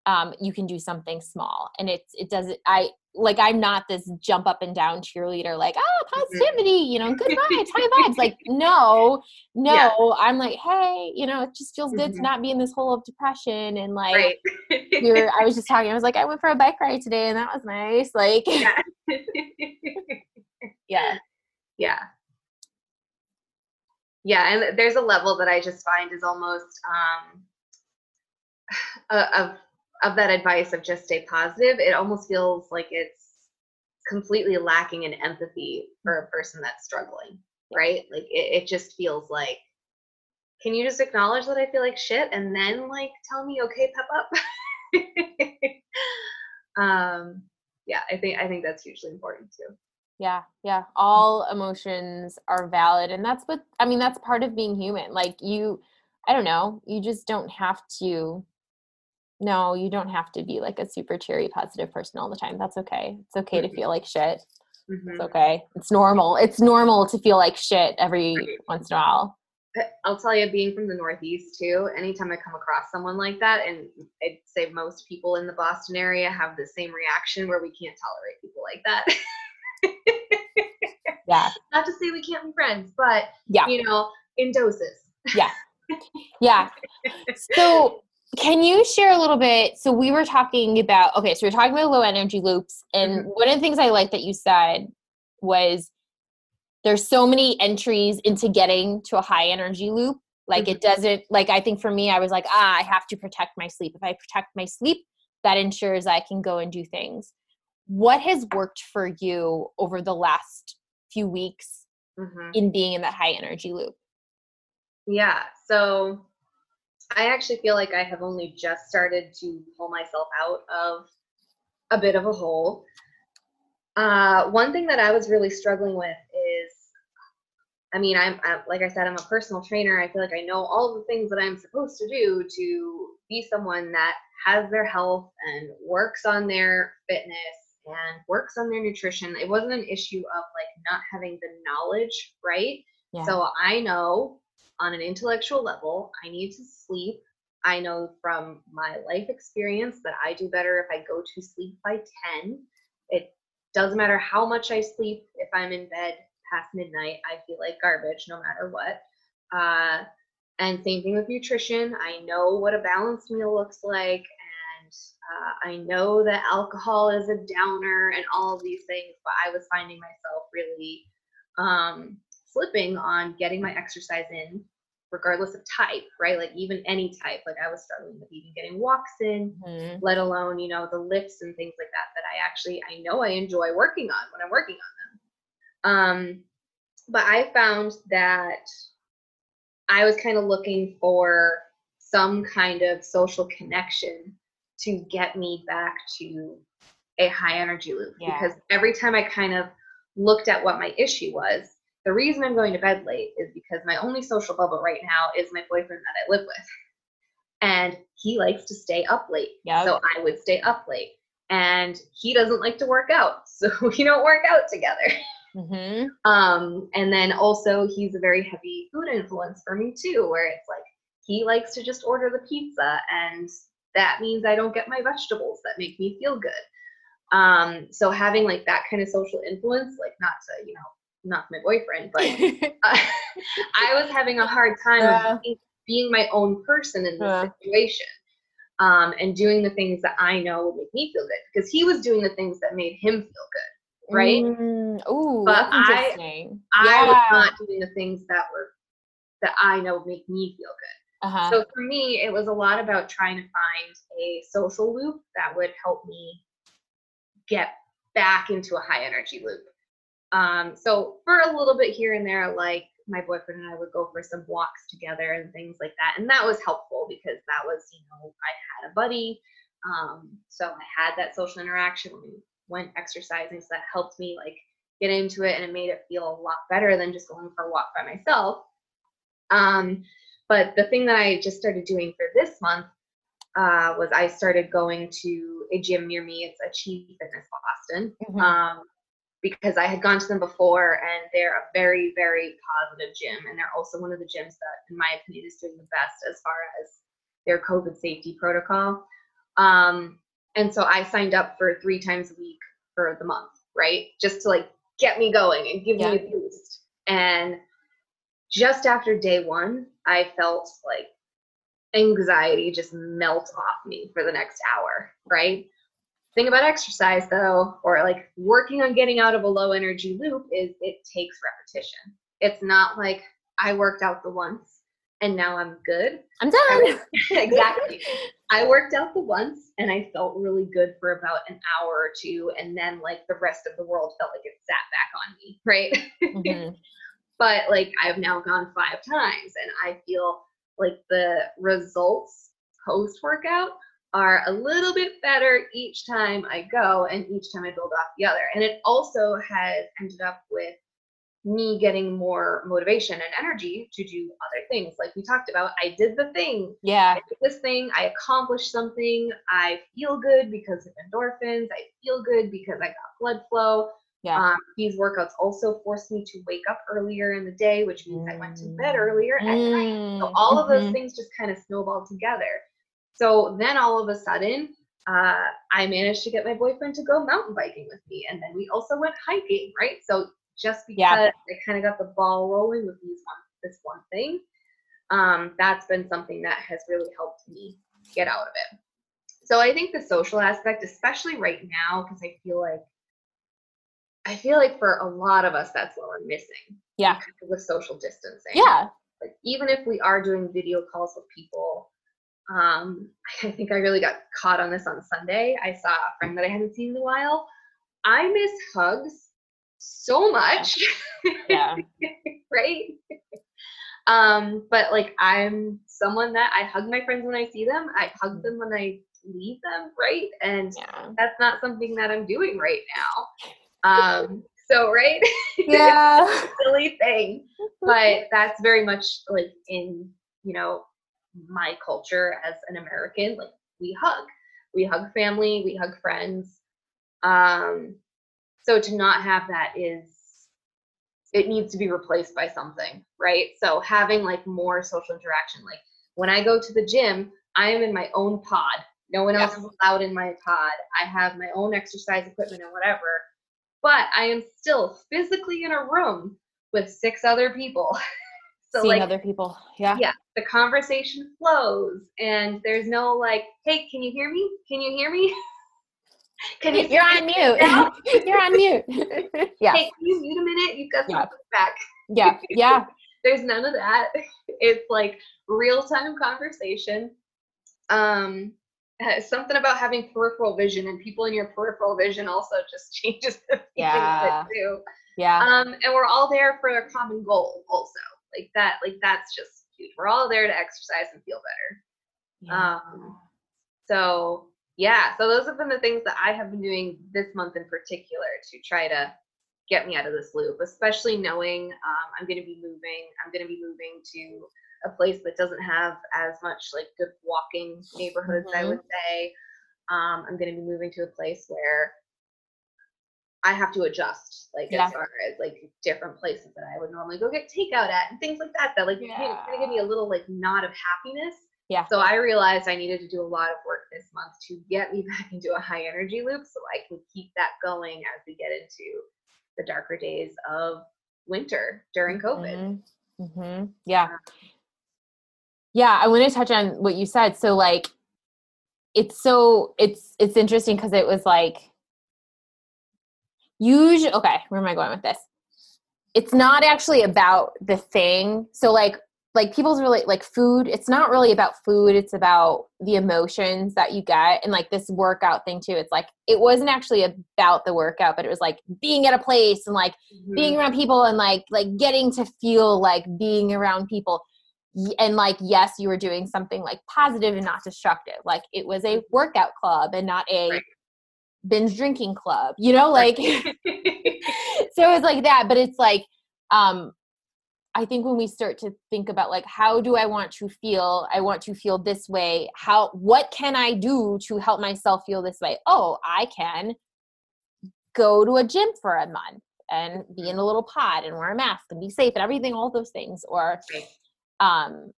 um you can do something small and it's it doesn't i like i'm not this jump up and down cheerleader like ah positivity you know good vibes high vibes like no no Yeah. i'm like hey you know it just feels good to Mhm. not be in this hole of depression and like right we were i was just talking i was like i went for a bike ride today and that was nice like yeah. yeah yeah yeah and there's a level that i just find is almost um of of that advice of just stay positive it almost feels like it's completely lacking in empathy for a person that's struggling right? Like it, it just feels like can you just acknowledge that i feel like shit and then like tell me okay pep up? Um yeah i think i think that's hugely important too. Yeah yeah. All emotions are valid and that's what i mean that's part of being human. Like you I don't know, you just don't have to no, you don't have to be like a super cheery, positive person all the time. That's okay. It's okay to Mhm. feel like shit. Mhm. It's okay. It's normal. It's normal to feel like shit every Right. once in a while. I'll tell you, being from the Northeast too, anytime I come across someone like that, and I'd say most people in the Boston area have the same reaction where we can't tolerate people like that. Yeah. Not to say we can't be friends, but Yeah. you know, in doses. Yeah. Yeah. So, can you share a little bit? So, we were talking about, okay, so we're talking about low energy loops. And Mhm. one of the things I like that you said was there's so many entries into getting to a high energy loop. Like, it doesn't, like, I think for me, I was like, ah, I have to protect my sleep. If I protect my sleep, that ensures I can go and do things. What has worked for you over the last few weeks Mhm. in being in that high energy loop? Yeah. So I actually feel like I have only just started to pull myself out of a bit of a hole. Uh, one thing that I was really struggling with is, I mean, I'm, i like I said, I'm a personal trainer. I feel like I know all the things that I'm supposed to do to be someone that has their health and works on their fitness and works on their nutrition. It wasn't an issue of like not having the knowledge, right? Yeah. So I know on an intellectual level, I need to sleep. I know from my life experience that I do better if I go to sleep by 10. It doesn't matter how much I sleep, if I'm in bed past midnight, I feel like garbage no matter what. Uh, and same thing with nutrition. I know what a balanced meal looks like, and uh, I know that alcohol is a downer and all of these things, but I was finding myself really um, slipping on getting my exercise in, regardless of type, right? Like even any type. Like I was struggling with even getting walks in, Mhm. let alone you know the lifts and things like that that I actually I know I enjoy working on when I'm working on them. Um, but I found that I was kind of looking for some kind of social connection to get me back to a high energy loop Yeah. because every time I kind of looked at what my issue was, the reason I'm going to bed late is because my only social bubble right now is my boyfriend that I live with. And he likes to stay up late. Yep. So I would stay up late. And he doesn't like to work out. So we don't work out together. Mhm. Um, and then also he's a very heavy food influence for me too, where it's like he likes to just order the pizza and that means I don't get my vegetables that make me feel good. Um, so having like that kind of social influence, like not to, you know, not my boyfriend, but uh, I was having a hard time Yeah. being, being my own person in this Yeah. situation. Um, and doing the things that I know would make me feel good because he was doing the things that made him feel good. right? Mm, ooh, But that's I- interesting. I was Yeah. not doing the things that were that I know would make me feel good. Uh-huh. So for me, it was a lot about trying to find a social loop that would help me get back into a high energy loop. Um, so for a little bit here and there, like my boyfriend and I would go for some walks together and things like that, and that was helpful because that was, you know, I had a buddy, um, so I had that social interaction when we went exercising, so that helped me like get into it, and it made it feel a lot better than just going for a walk by myself. Um, but the thing that I just started doing for this month uh, was I started going to a gym near me. It's a Achieve Fitness Boston. Mhm. Um, because I had gone to them before and they're a very, very positive gym. And they're also one of the gyms that, in my opinion, is doing the best as far as their COVID safety protocol. Um, and so I signed up for three times a week for the month, right? Just to like get me going and give Yeah. me a boost. And just after day one, I felt like anxiety just melt off me for the next hour, right? Thing about exercise though, or like working on getting out of a low energy loop is it takes repetition. It's not like I worked out the once and now I'm good. I'm done. exactly. I worked out the once and I felt really good for about an hour or two and then like the rest of the world felt like it sat back on me, right? Mhm. but like I've now gone five times and I feel like the results post workout are a little bit better each time I go and each time I build off the other. And it also has ended up with me getting more motivation and energy to do other things. Like we talked about, I did the thing. Yeah. I did this thing. I accomplished something. I feel good because of endorphins. I feel good because I got blood flow. Yeah. Um, these workouts also forced me to wake up earlier in the day, which means I went to bed Mm. earlier at night. So Mm, all of those mhm. things just kind of snowballed together. So then all of a sudden, uh, I managed to get my boyfriend to go mountain biking with me, and then we also went hiking, right? So just because Yeah. I kind of got the ball rolling with these one this one thing, um, that's been something that has really helped me get out of it. So I think the social aspect, especially right now, because I feel like I feel like for a lot of us, that's what we're missing. Yeah. With social distancing Yeah. like even if we are doing video calls with people um i think i really got caught on this on sunday. I saw a friend that i hadn't seen in a while. I miss hugs so much. Yeah. right? Um but like i'm someone that i hug my friends when i see them. I hug them when i leave them right? And Yeah. that's not something that i'm doing right now. Um so right? Yeah. silly thing. But that's very much like in you know my culture as an american like we hug. We hug family we hug friends. Um so to not have that is it needs to be replaced by something right? So having like more social interaction like when i go to the gym i am in my own pod. No one else is allowed in my pod. I have my own exercise equipment and whatever. But i am still physically in a room with six other people so Seeing like other people. Yeah. yeah the conversation flows and there's no like hey can you hear me can you hear me can you You're on mute. You're on mute. yeah. hey can you mute a minute you've got Yeah. back Yeah. Yeah. there's none of that it's like real-time conversation um something about having peripheral vision and people in your peripheral vision also just changes the Yeah. too Yeah. um and we're all there for a common goal also like that like that's just huge we're all there to exercise and feel better Yeah. um, so yeah, so those have been the things that I have been doing this month in particular to try to get me out of this loop, especially knowing um, I'm going to be moving. I'm going to be moving to a place that doesn't have as much like good walking neighborhoods, I Mhm. would say. Um, I'm going to be moving to a place where I have to adjust, like Yeah. as far as like different places that I would normally go get takeout at and things like that. That like gonna it's gonna give me a little like knot of happiness. Yeah. So I realized I needed to do a lot of work this month to get me back into a high energy loop so I can keep that going as we get into the darker days of winter during COVID. hmm hmm Yeah. Yeah, I want to touch on what you said. So like it's so it's it's interesting because it was like usually okay, where am I going with this? It's not actually about the thing. So like like people's really like food, it's not really about food, it's about the emotions that you get and like this workout thing too. It's like it wasn't actually about the workout, but it was like being at a place and like Mhm. being around people and like like getting to feel like being around people and like yes you were doing something like positive and not destructive like it was a workout club and not a Right. Binge drinking club you know like so it's like that but it's like um i think when we start to think about like how do i want to feel? I want to feel this way. How what can i do to help myself feel this way? Oh i can go to a gym for a month and be in a little pod and wear a mask and be safe and everything all those things or um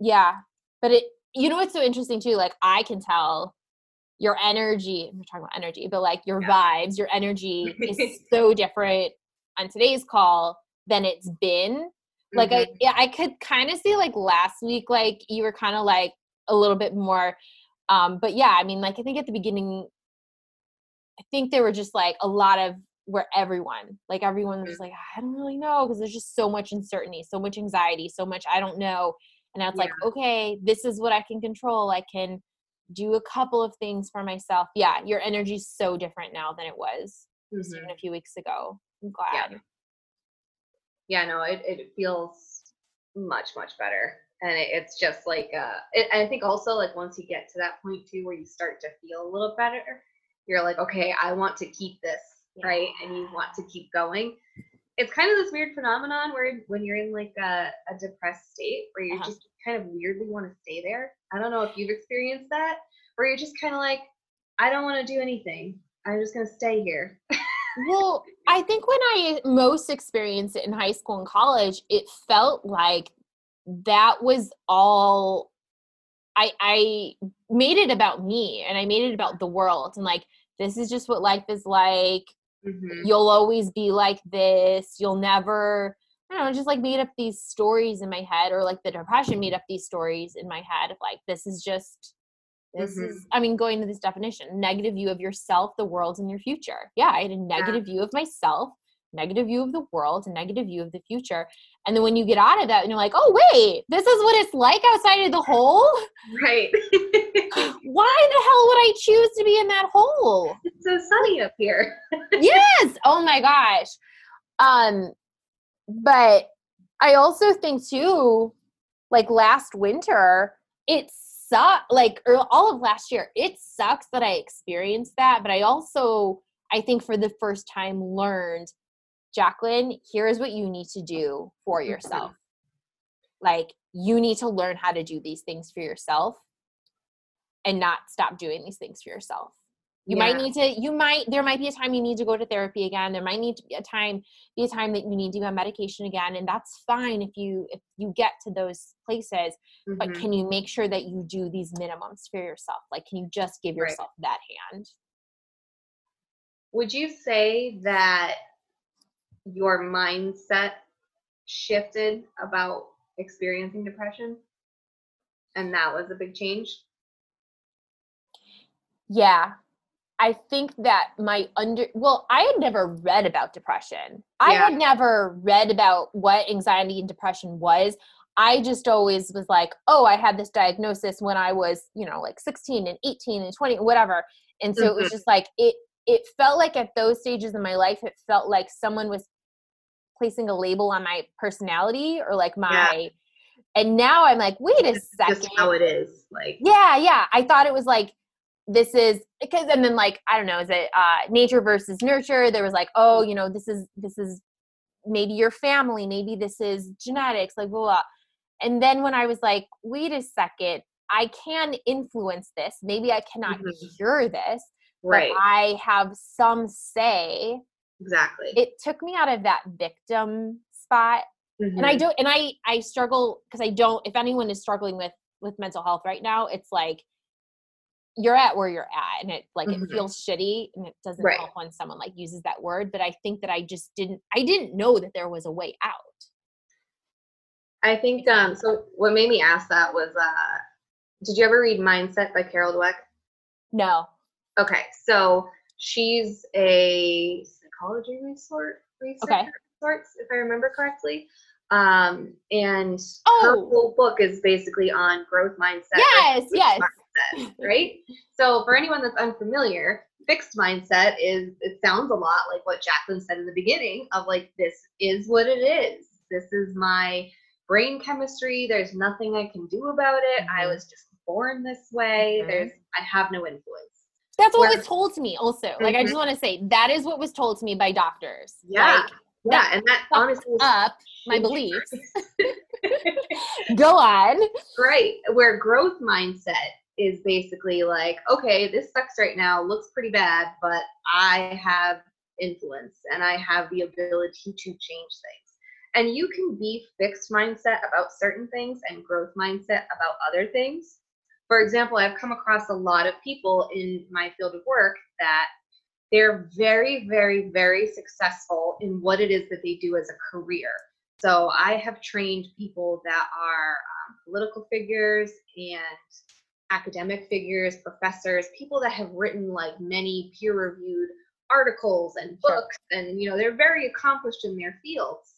yeah but it you know what's so interesting too? Like i can tell your energy we're talking about energy but like your Yeah. vibes your energy is so different on today's call than it's been like Mhm. i yeah i could kind of see like last week like you were kind of like a little bit more um but yeah i mean like i think at the beginning i think there were just like a lot of where everyone like everyone was like i don't really know because there's just so much uncertainty so much anxiety so much i don't know and now it's like okay this is what i can control i can do a couple of things for myself. Yeah your energy's so different now than it was Mhm. even a few weeks ago. I'm glad. Yeah no it, it feels much much better. And it, it's just like uh it, i think also like once you get to that point too where you start to feel a little better you're like okay i want to keep this right? And you want to keep going. It's kind of this weird phenomenon where when you're in like a, a depressed state where you Uh-huh. just kind of weirdly want to stay there. I don't know if you've experienced that, where you're just kind of like, I don't want to do anything. I'm just gonna stay here. well, I think when I most experienced it in high school and college, it felt like that was all I I made it about me and I made it about the world and like this is just what life is like. Mhm. You'll always be like this. You'll never I don't know, just like made up these stories in my head or like the depression made up these stories in my head of like this is just this Mhm. is I mean going to this definition, negative view of yourself, the world and your future. Yeah, I had a negative view of myself, negative view of the world, a negative view of the future. And then when you get out of that and you're like, "Oh, wait, this is what it's like outside of the hole?" Right. Why the hell would I choose to be in that hole? it's so sunny up here. yes. Oh my gosh. Um, but I also think too, like last winter, it sucked. Like or all of last year, it sucks that I experienced that. But I also, I think for the first time, learned, Jacqueline, here is what you need to do for mm-hmm. yourself. Like you need to learn how to do these things for yourself, and not stop doing these things for yourself you might need to you might there might be a time you need to go to therapy again there might need to be a time be a time that you need to go on medication again and that's fine if you if you get to those places but Mhm. can you make sure that you do these minimums for yourself like can you just give Right. yourself that hand Would you say that your mindset shifted about experiencing depression? And that was a big change? yeah i think that my under well i had never read about depression i had never read about what anxiety and depression was i just always was like oh i had this diagnosis when i was you know like 16 and 18 and 20 whatever and so it was Mhm. just like it it felt like at those stages in my life it felt like someone was placing a label on my personality or like my and now i'm like wait a second Just how it is. Like, yeah, yeah. I thought it was like this is because and then like I don't know, is it uh nature versus nurture? There was like, oh, you know, this is this is maybe your family, maybe this is genetics, like blah blah. And then when I was like, wait a second, I can influence this. Maybe I cannot Mhm. cure this, right. but I have some say. exactly. It took me out of that victim spot and i Mhm. don't and i i struggle because i don't if anyone is struggling with with mental health right now it's like you're at where you're at and it like Mhm. it feels shitty and it doesn't Right. help when someone like uses that word but i think that i just didn't i didn't know that there was a way out I think um so what made me ask that was uh did you ever read Mindset by Carol Dweck? no Okay, so she's a psychology resource researcher Okay. sorts, if I remember correctly. Um, and her Oh. whole book is basically on growth mindset. yes yes mindset, right? So for anyone that's unfamiliar, fixed mindset is it sounds a lot like what Jacqueline said in the beginning of like this is what it is. This is my brain chemistry. There's nothing I can do about it. I Mhm. was just born this way. Mhm. There's I have no influence. that's what Where- was told to me also like i just want to say that is what was told to me by doctors Yeah. like Yeah, and that honestly up my beliefs go on Right. Where growth mindset is basically like, okay, this sucks right now, looks pretty bad, but I have influence and I have the ability to change things. And you can be fixed mindset about certain things and growth mindset about other things. For example, I've come across a lot of people in my field of work that they're very, very, very successful in what it is that they do as a career. So I have trained people that are um, political figures and academic figures, professors, people that have written like many peer-reviewed articles and Sure. books, and you know they're very accomplished in their fields,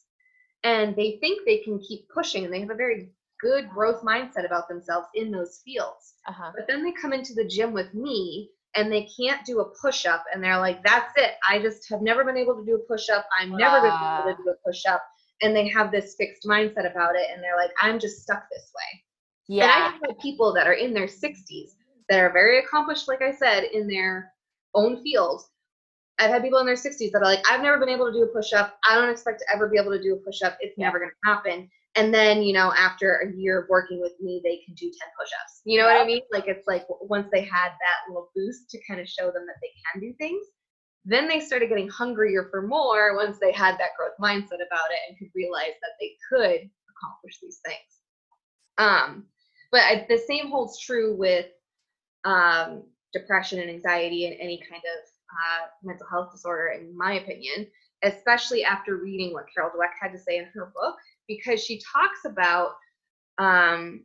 and they think they can keep pushing, and they have a very good growth mindset about themselves in those fields. uh-huh But then they come into the gym with me and they can't do a push up and they're like, that's it. I just have never been able to do a push up. I'm never going to be able to do a push up. And they have this fixed mindset about it and they're like, I'm just stuck this way. And I've had people that are in their 60s that are very accomplished, like I said, in their own field. I've had people in their 60s that are like, I've never been able to do a push up. I don't expect to ever be able to do a push up. It's Yeah. never going to happen. And then, you know, after a year of working with me, they can do 10 push ups. You know what I mean? Like, it's like once they had that little boost to kind of show them that they can do things, then they started getting hungrier for more once they had that growth mindset about it and could realize that they could accomplish these things. Um, but I, the same holds true with um, depression and anxiety and any kind of uh, mental health disorder, in my opinion, especially after reading what Carol Dweck had to say in her book, because she talks about um,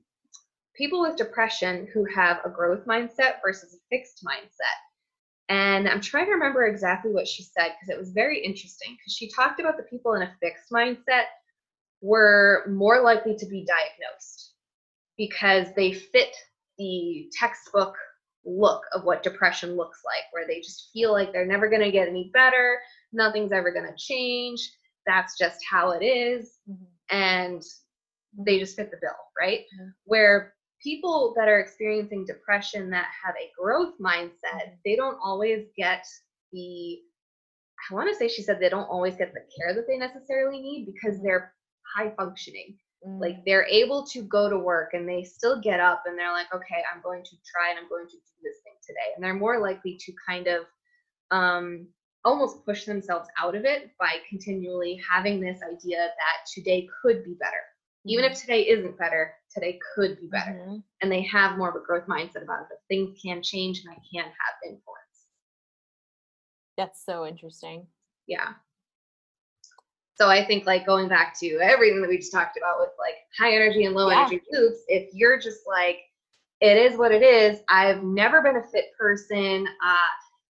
people with depression who have a growth mindset versus a fixed mindset. And I'm trying to remember exactly what she said because it was very interesting because she talked about the people in a fixed mindset were more likely to be diagnosed because they fit the textbook look of what depression looks like, where they just feel like they're never going to get any better, nothing's ever going to change, that's just how it is, and they just fit the bill, right? Mhm. Where people that are experiencing depression that have a growth mindset, they don't always get the I want to say she said they don't always get the care that they necessarily need because they're high functioning Mm. like they're able to go to work and they still get up and they're like okay i'm going to try and i'm going to do this thing today and they're more likely to kind of um almost push themselves out of it by continually having this idea that today could be better even if today isn't better today could be better Mhm. and they have more of a growth mindset about it that things can change and i can have influence That's so interesting. yeah so i think like going back to everything that we just talked about with like high energy and low Yeah. energy loops if you're just like it is what it is. I've never been a fit person. Uh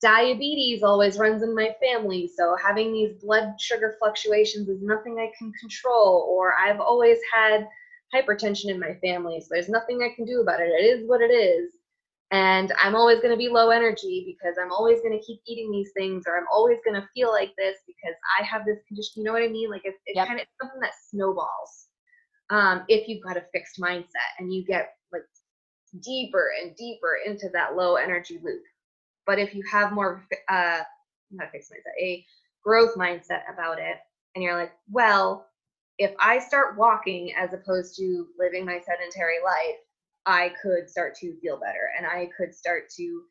diabetes always runs in my family so having these blood sugar fluctuations is nothing i can control or i've always had hypertension in my family so there's nothing i can do about it. It is what it is and I'm always going to be low energy because I'm always going to keep eating these things, or I'm always going to feel like this because I have this condition. You know what I mean? Like it's, it's Yep. kind of something that snowballs um, if you've got a fixed mindset and you get like deeper and deeper into that low energy loop. But if you have more, uh, not a fixed mindset, a growth mindset about it, and you're like, well, if I start walking as opposed to living my sedentary life, I could start to feel better and I could start to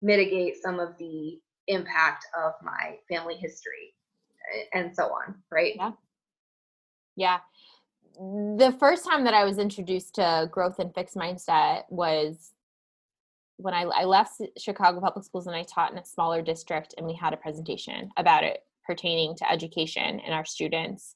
mitigate some of the impact of my family history and so on, right? Yeah. Yeah. The first time that I was introduced to growth and fixed mindset was when I, I left Chicago Public Schools and I taught in a smaller district, and we had a presentation about it pertaining to education and our students.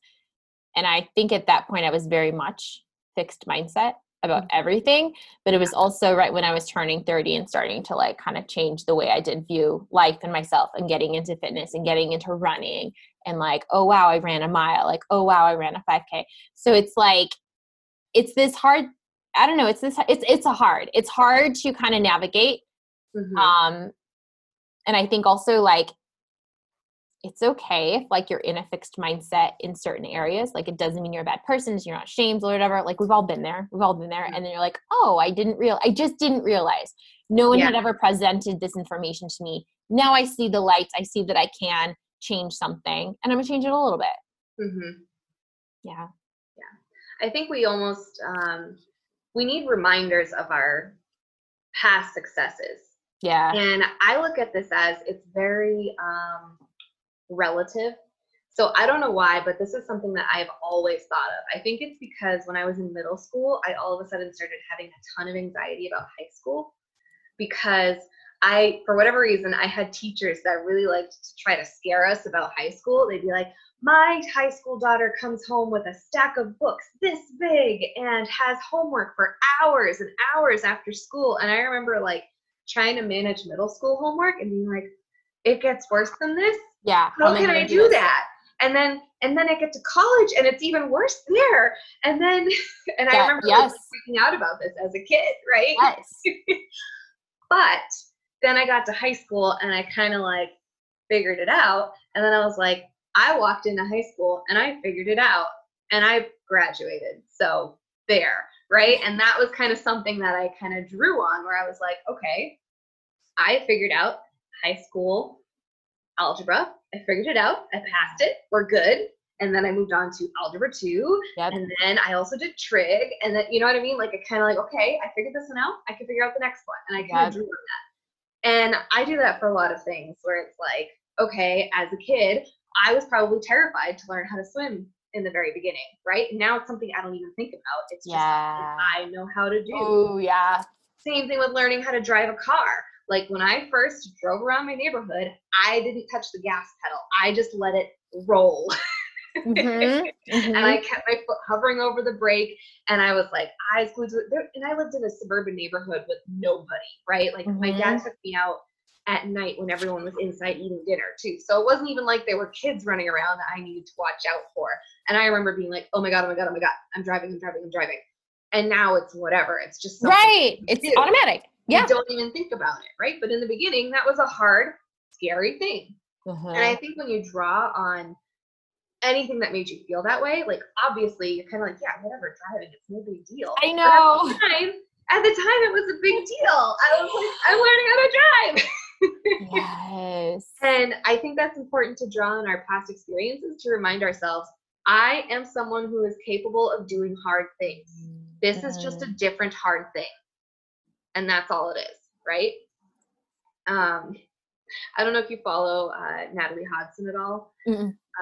And I think at that point, I was very much fixed mindset about everything, but it was also right when I was turning 30 and starting to like kind of change the way I did view life and myself and getting into fitness and getting into running and like, oh wow, I ran a mile, like, oh wow, I ran a 5K. So it's like, it's this hard, I don't know, it's this, it's, it's a hard, it's hard to kind of navigate. Mhm. Um, and I think also like, it's okay if like you're in a fixed mindset in certain areas. Like it doesn't mean you're a bad person, you're not shamed or whatever. Like we've all been there. We've all been there. And then you're like, oh, I didn't real I just didn't realize. No one had ever presented this information to me. Now I see the lights. I see that I can change something and I'm gonna change it a little bit. Mm-hmm. Yeah. Yeah. I think we almost um, we need reminders of our past successes. Yeah. And I look at this as it's very um, relative. So I don't know why, but this is something that I've always thought of. I think it's because when I was in middle school, I all of a sudden started having a ton of anxiety about high school because I, for whatever reason, I had teachers that really liked to try to scare us about high school. They'd be like, my high school daughter comes home with a stack of books this big and has homework for hours and hours after school. And I remember like trying to manage middle school homework and being like, it gets worse than this. Yeah. How can I do this? that? And then and then I get to college and it's even worse there. And then and I remember yes. freaking out about this as a kid, right? Yes. But then I got to high school and I kind of like figured it out. And then I was like, I walked into high school and I figured it out and I graduated. So there, right? And that was kind of something that I kind of drew on where I was like, okay, I figured out high school algebra. I figured it out. I passed it. We're good. And then I moved on to algebra two. Yep. And then I also did trig. And then, you know what I mean? Like, I kind of like, okay, I figured this one out. I can figure out the next one. And I kind Yep. of drew on that. And I do that for a lot of things where it's like, okay, as a kid, I was probably terrified to learn how to swim in the very beginning, right? Now it's something I don't even think about. It's just Yeah. something I know how to do. Oh yeah. Same thing with learning how to drive a car. Like when I first drove around my neighborhood, I didn't touch the gas pedal. I just let it roll. Mhm, and I mhm. kept my foot hovering over the brake and I was like eyes glued to it. There- And I lived in a suburban neighborhood with nobody, right? Like my dad took me out at night when everyone was inside eating dinner too. So it wasn't even like there were kids running around that I needed to watch out for. And I remember being like, oh my God, oh my God, oh my God, I'm driving, I'm driving, I'm driving. And now it's whatever. It's just Right. It's do. automatic. You Yeah. don't even think about it, right? But in the beginning, that was a hard, scary thing. And Uh-huh. I think when you draw on anything that made you feel that way, like obviously you're kind of like, yeah, whatever, driving, it's no big deal. I know. At the time, at the time, it was a big deal. I was like, I'm learning how to drive. Yes. And I think that's important to draw on our past experiences to remind ourselves I am someone who is capable of doing hard things. This is just a different hard thing. And that's all it is, right? Um, I don't know if you follow uh, Natalie Hodson at all.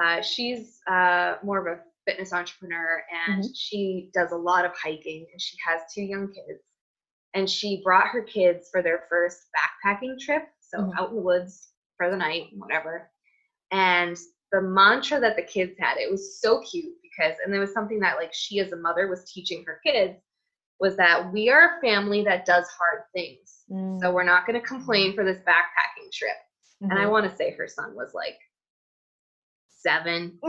Uh, she's uh, more of a fitness entrepreneur and she does a lot of hiking and she has two young kids. And she brought her kids for their first backpacking trip, so Mhm. out in the woods for the night, whatever. And the mantra that the kids had, it was so cute because, and there was something that like she as a mother was teaching her kids, was that we are a family that does hard things. Mm. So we're not going to complain for this backpacking trip. And I Mhm. want to say her son was like seven.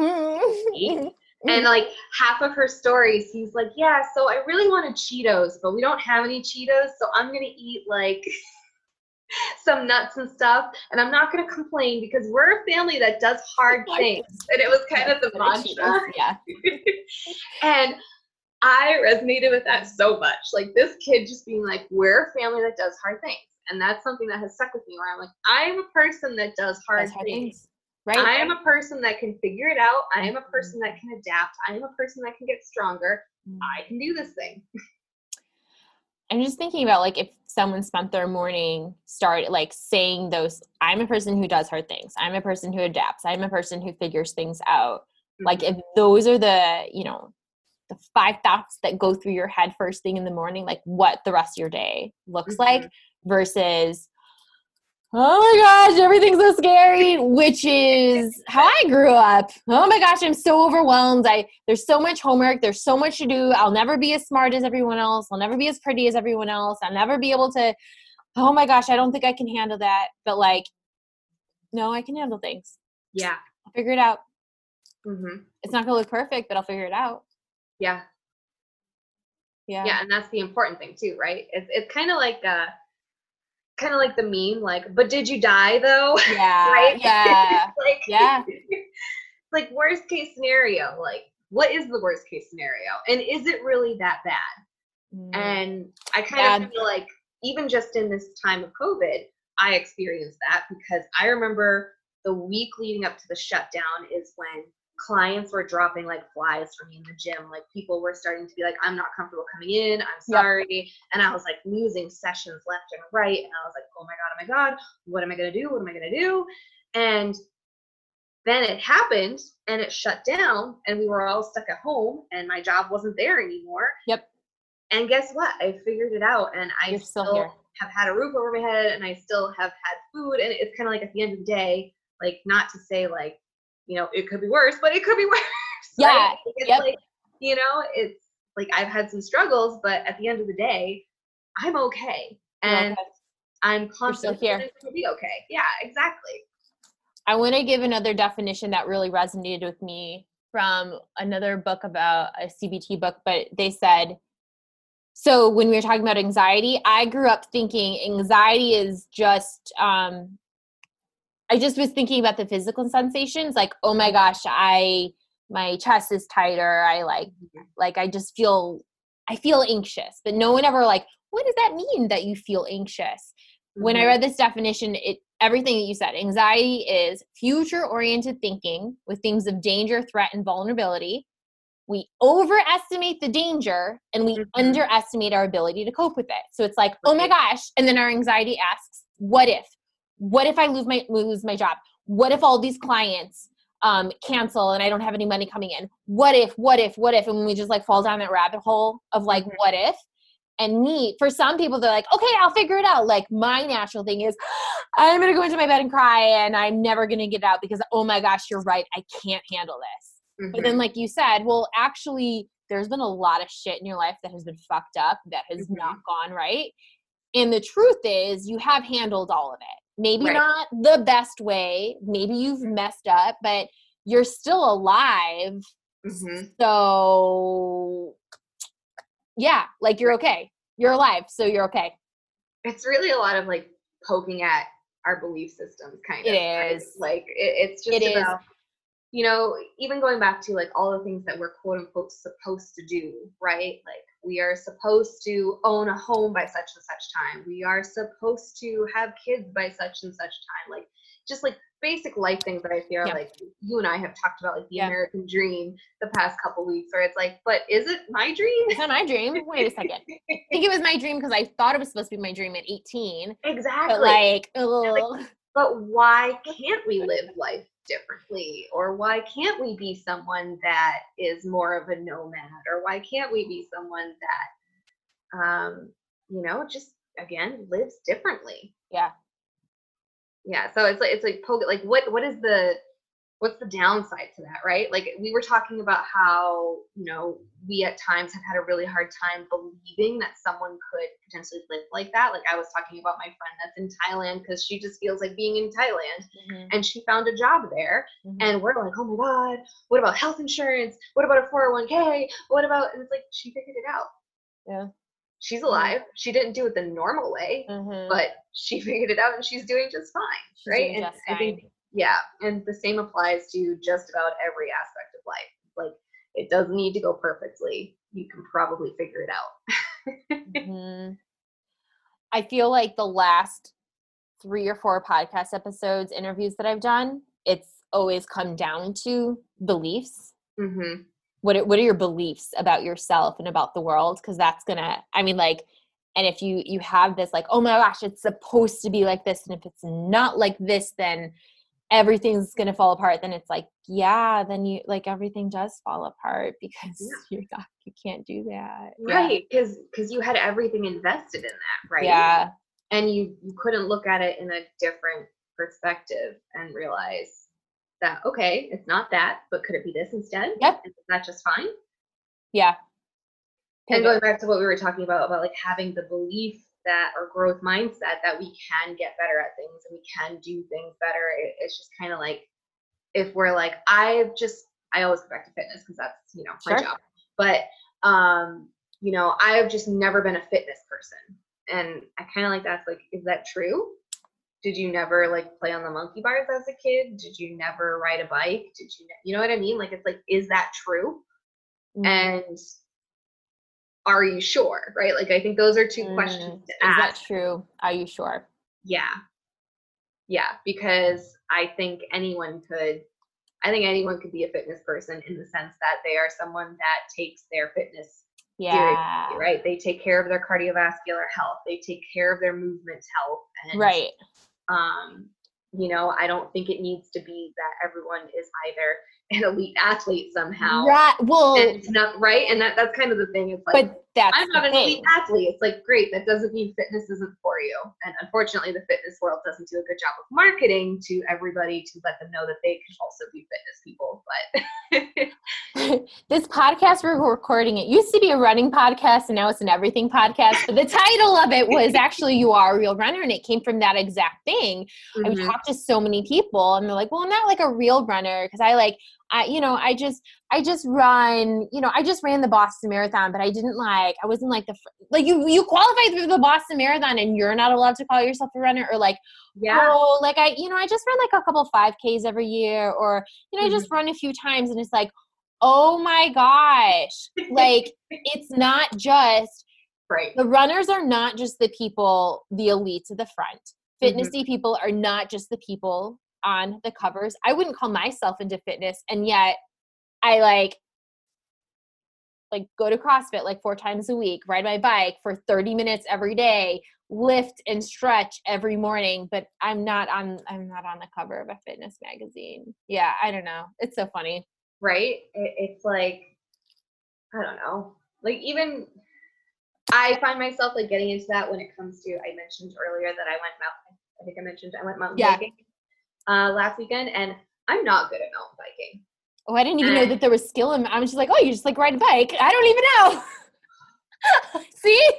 Mm. And like half of her stories, he's like, Yeah, so I really wanted Cheetos, but we don't have any Cheetos. So I'm going to eat like some nuts and stuff. And I'm not going to complain because we're a family that does hard things. And it was kind of the mantra. Yeah. and I resonated with that so much. Like this kid just being like, we're a family that does hard things. And that's something that has stuck with me where I'm like, I'm a person that does hard, hard things. things. Right. I am a person that can figure it out. I am a person that can adapt. I am a person that can get stronger. Mm. I can do this thing. I'm just thinking about like if someone spent their morning start like saying those I'm a person who does hard things. I'm a person who adapts. I'm a person who figures things out. Like Mhm. if those are the, you know, the five thoughts that go through your head first thing in the morning, like what the rest of your day looks like versus oh my gosh, everything's so scary, which is how I grew up. Oh my gosh, I'm so overwhelmed. I there's so much homework, there's so much to do. I'll never be as smart as everyone else. I'll never be as pretty as everyone else. I'll never be able to Oh my gosh, I don't think I can handle that. But like no, I can handle things. yeah. I'll figure it out. hmm It's not going to look perfect, but I'll figure it out. Yeah. Yeah. Yeah. And that's the important thing too, right? It's, it's kind of like, uh, kind of like the meme, like, but did you die though? Yeah. right? Yeah. like, Yeah. like worst case scenario, like what is the worst case scenario? And is it really that bad? Mm. And I kind of feel like even just in this time of COVID, I experienced that because I remember the week leading up to the shutdown is when clients were dropping like flies for me in the gym. Like people were starting to be like, I'm not comfortable coming in. I'm Yep. sorry. And I was like losing sessions left and right. And I was like, oh my God, oh my God, what am I going to do? What am I going to do? And then it happened and it shut down and we were all stuck at home and my job wasn't there anymore. Yep. And guess what? I figured it out and I You're still still have had a roof over my head and I still have had food. And it's kind of like at the end of the day, like not to say like, you know, it could be worse, but it could be worse. Yeah, right? It's yep. like, you know, it's like I've had some struggles, but at the end of the day, I'm okay. And okay. I'm confident here. that it's gonna be okay. Yeah, exactly. I want to give another definition that really resonated with me from another book about a CBT book, but they said, so when we were talking about anxiety, I grew up thinking anxiety is just, um, I just was thinking about the physical sensations, like, oh my gosh, I, my chest is tighter. I like, like, I just feel, I feel anxious, but no one ever like, what does that mean that you feel anxious? when I Mhm. read this definition, it everything that you said. Anxiety is future oriented thinking with things of danger, threat, and vulnerability. We overestimate the danger and we Mhm. underestimate our ability to cope with it. So it's like, oh my gosh. And then our anxiety asks, what if? What if I lose my lose my job? What if all these clients um, cancel and I don't have any money coming in? What if, what if, what if? And we just like fall down that rabbit hole of like, Mhm. what if? And me, for some people, they're like, okay, I'll figure it out. Like, my natural thing is, I'm gonna go into my bed and cry, and I'm never gonna get out because, oh my gosh, you're right, I can't handle this. But Mhm. then, like you said, well, actually, there's been a lot of shit in your life that has been fucked up, that has Mhm. not gone right. And the truth is, you have handled all of it. Maybe Right. not the best way, maybe you've messed up, but you're still alive. Mhm. So, yeah, like you're okay. You're alive, so you're okay. it's really a lot of like poking at our belief systems kind It of right? is. like it, it's just It is. about you know even going back to like all the things that we're quote unquote supposed to do right like we are supposed to own a home by such and such time we are supposed to have kids by such and such time like just like basic life things that i feel like you and i have talked about like the american dream the past couple weeks where it's like but is it my dream It's not my dream. Wait a second. I think it was my dream because I thought it was supposed to be my dream at 18. exactly But like, like, but why can't we live life differently or why can't we be someone that is more of a nomad or why can't we be someone that um you know just again lives differently? Yeah, yeah so it's like it's like poke like what what is the what's the downside to that right? Like we were talking about how you know we at times have had a really hard time believing that someone could potentially live like that. Like i was talking about my friend that's in thailand because she just feels like being in thailand Mhm, and she found a job there mhm. and we're like oh my god what about health insurance? What about a 401k what about and it's like she figured it out. Yeah. she's alive. She didn't do it the normal way Mhm. but she figured it out and she's doing just fine She's right? and just i think. Yeah and the same applies to just about every aspect of life like it doesn't need to go perfectly you can probably figure it out Mhm. I feel like the last three or four podcast episodes, interviews that I've done, it's always come down to beliefs. hmm What are, what are your beliefs about yourself and about the world? Because that's gonna, I mean, like, and if you you have this like, oh my gosh, it's supposed to be like this, and if it's not like this, then everything's gonna fall apart. Then it's like, yeah, then you like everything does fall apart because Yeah. you're not, you can't do that. Right because because you had everything invested in that right Yeah. and you you couldn't look at it in a different perspective and realize that okay it's not that but could it be this instead Yep. and is that just fine Yeah. and going back to what we were talking about about like having the belief that or growth mindset that we can get better at things and we can do things better. It, it's just kind of like if we're like i've just i always go back to fitness because that's you know my Sure. job. But um you know i've just never been a fitness person. And i kind of like that's like is that true? Did you never like play on the monkey bars as a kid? Did you never ride a bike? Did you you know what i mean? Like it's like is that true? Mhm. and are you sure right like i think those are two Mm, questions to Is that true? Are you sure? yeah yeah because i think anyone could i think anyone could be a fitness person in the sense that they are someone that takes their fitness Yeah. seriously right they take care of their cardiovascular health they take care of their movement health and Right. um you know i don't think it needs to be that everyone is either an elite athlete somehow Right. Well, and it's not right and that that's kind of the thing it's like but that's I'm not an thing. elite athlete. It's like great. That doesn't mean fitness isn't for you. And unfortunately, the fitness world doesn't do a good job of marketing to everybody to let them know that they can also be fitness people. But this podcast we're recording, it used to be a running podcast and now it's an everything podcast. But the title of it was actually You Are a Real Runner, and it came from that exact thing. I've Mhm. talked to so many people and they're like, well, I'm not like a real runner because I like, I, you know, I just, I just run, you know, I just ran the Boston Marathon, but I didn't like, I wasn't like the, like you, you qualified for the Boston Marathon and you're not allowed to call yourself a runner or like, yeah, oh, like I, you know, I just run like a couple 5Ks every year or, you know, I mm-hmm. just run a few times and it's like, oh my gosh, like it's not just right. the runners are not just the people, the elites at the front. Mm-hmm. fitnessy people are not just the people on the covers. I wouldn't call myself into fitness, and yet I like like go to CrossFit like four times a week, ride my bike for 30 minutes every day, lift and stretch every morning, but I'm not on I'm not on the cover of a fitness magazine. Yeah, I don't know. It's so funny. right? It's like, I don't know. Like even I find myself like getting into that when it comes to I mentioned earlier that I went mountain. I think I mentioned I went mountain Yeah. biking uh, last weekend, and I'm not good at mountain biking. Oh, I didn't even know Uh. that there was skill in I was just like, oh, you just like ride a bike. I don't even know. See?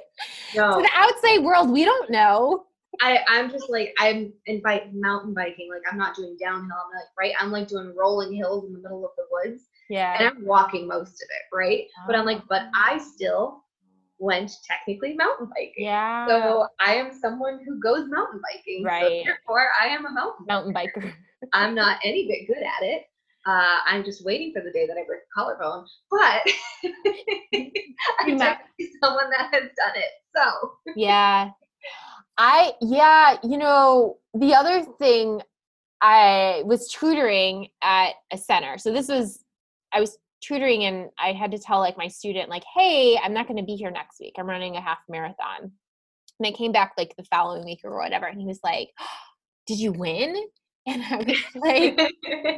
No, To the outside world, we don't know. I I'm just like I'm in bike mountain biking. Like I'm not doing downhill. I'm like right. I'm like doing rolling hills in the middle of the woods, Yeah. and I'm walking most of it, right? But I'm like, but I still went technically mountain biking. Yeah. So I am someone who goes mountain biking. So Right. therefore, I am a mountain. mountain biker. I'm not any bit good at it. Uh, I'm just waiting for the day that I break a collarbone. But I'm might- definitely someone that has done it. So yeah. I yeah, you know, the other thing I was tutoring at a center. So this was I was tutoring and I had to tell like my student like, "Hey, I'm not going to be here next week. I'm running a half marathon." And I came back like the following week or whatever and he was like, "Did you win?" And I was like,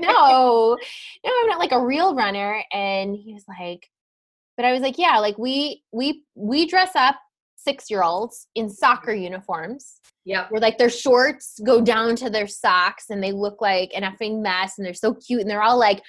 no, no, I'm not like a real runner. And he was like, but I was like, yeah, like we we we dress up six year olds in soccer uniforms Yeah. where like their shorts go down to their socks and they look like an effing mess and they're so cute and they're all like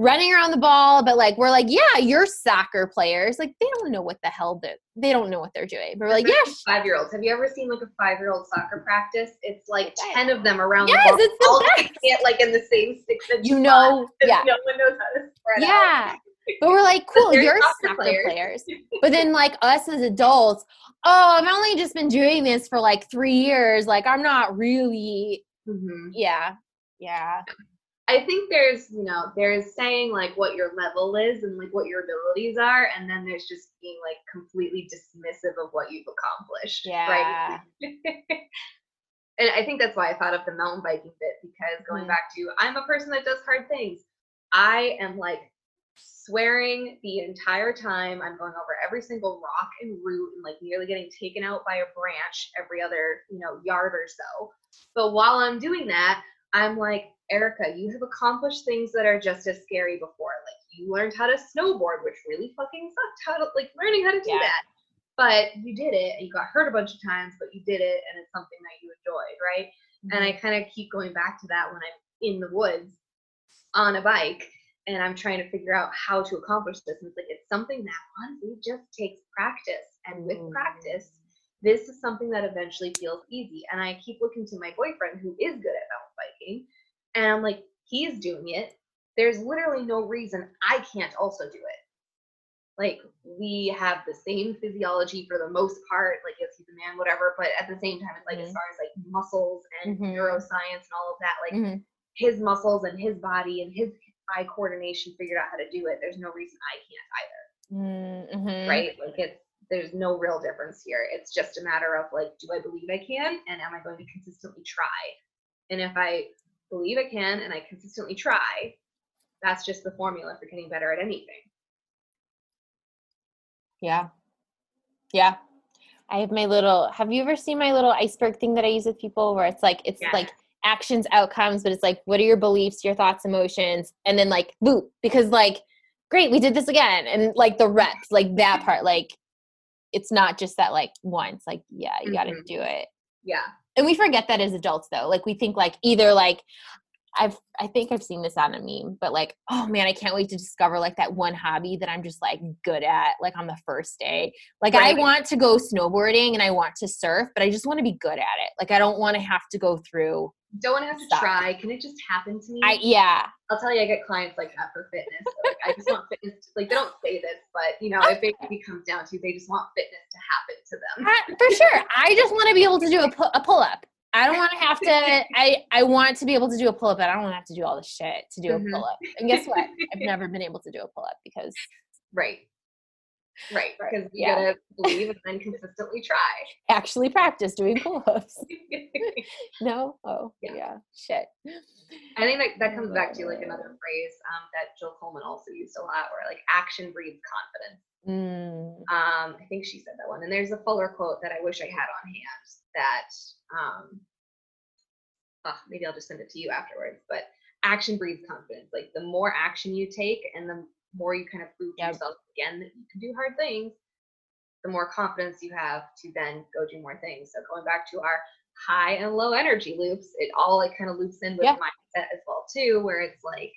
running around the ball, but like we're like, yeah, you're soccer players. Like they don't know what the hell they they don't know what they're doing. But we're like, yeah, Five year olds. Have you ever seen like a five year old soccer practice? It's like. 10 of them around Yes, the ball. it's the all best. it like in the same six you spot, know, yeah. No one knows how to spread out. Yeah. But we're like, cool, you're soccer soccer players. players. But then, like, us as adults, oh, I've only just been doing this for like three years. Like, I'm not really, Mhm. yeah, yeah, I think there's, you know, there's saying like what your level is and like what your abilities are, and then there's just being like completely dismissive of what you've accomplished. Right. and I think that's why I thought of the mountain biking bit because going Mhm. back to I'm a person that does hard things. I am like swearing the entire time. I'm going over every single rock and root and like nearly getting taken out by a branch every other, you know, yard or so. But while I'm doing that, I'm like, Erika, you have accomplished things that are just as scary before. Like you learned how to snowboard, which really fucking sucked. How to like learning how to do Yeah. that. But you did it and you got hurt a bunch of times, but you did it and it's something that you enjoyed, right? And I kind of keep going back to that when I'm in the woods on a bike and I'm trying to figure out how to accomplish this. And it's like it's something that honestly just takes practice. And with Mm. practice, this is something that eventually feels easy. And I keep looking to my boyfriend who is good at mountain biking, and I'm like, he's doing it. There's literally no reason I can't also do it. Like we have the same physiology for the most part, like yes, he's a man, whatever. But at the same time, it's like as Mhm. far as like muscles and Mhm. neuroscience and all of that, like Mhm. his muscles and his body and his eye coordination figured out how to do it. There's no reason I can't either, Mhm. right? Like it's there's no real difference here. It's just a matter of like, do I believe I can, and am I going to consistently try? And if I believe I can and I consistently try, that's just the formula for getting better at anything. Yeah. Yeah. I have my little have you ever seen my little iceberg thing that I use with people where it's like it's Yeah. like actions, outcomes, but it's like what are your beliefs, your thoughts, emotions, and then like boop, because like great, we did this again. And like the reps, like that part, like it's not just that like once, like, yeah, you gotta Mhm. do it. Yeah. And we forget that as adults though. Like we think like either like I've I think I've seen this on a meme, but like, oh man, I can't wait to discover like that one hobby that I'm just like good at, like on the first day. Like I want to go snowboarding and I want to surf, but I just want to be good at it. Like I don't want to have to go through Don't want to have to Stop. try. Can it just happen to me? I yeah. I'll tell you, I get clients like that for fitness. So, like, I just want fitness. To, like they don't say this, but you know, if it comes down to, they just want fitness to happen to them. I- for sure. I just want to be able to do a, pu- a pull up. I don't want to have to. I I want to be able to do a pull up, but I don't want to have to do all the shit to do a mm-hmm. pull up. And guess what? I've never been able to do a pull up because Right. Right. Right, Because you yeah. gotta believe and then consistently try. Actually practice doing pull-ups. No? Oh, Yeah. yeah. Shit. I think that, that comes back to like another phrase um, that Jill Coleman also used a lot, where like action breeds confidence. Mm, Um, I think she said that one. And there's a fuller quote that I wish I had on hand that um, ah, maybe I'll just send it to you afterwards. But action breeds confidence. Like the more action you take and the more you kind of prove to yourself again that you can do hard things, the more confidence you have to then go do more things. So going back to our high and low energy loops, it all like kind of loops in with Yeah. mindset as well too, where it's like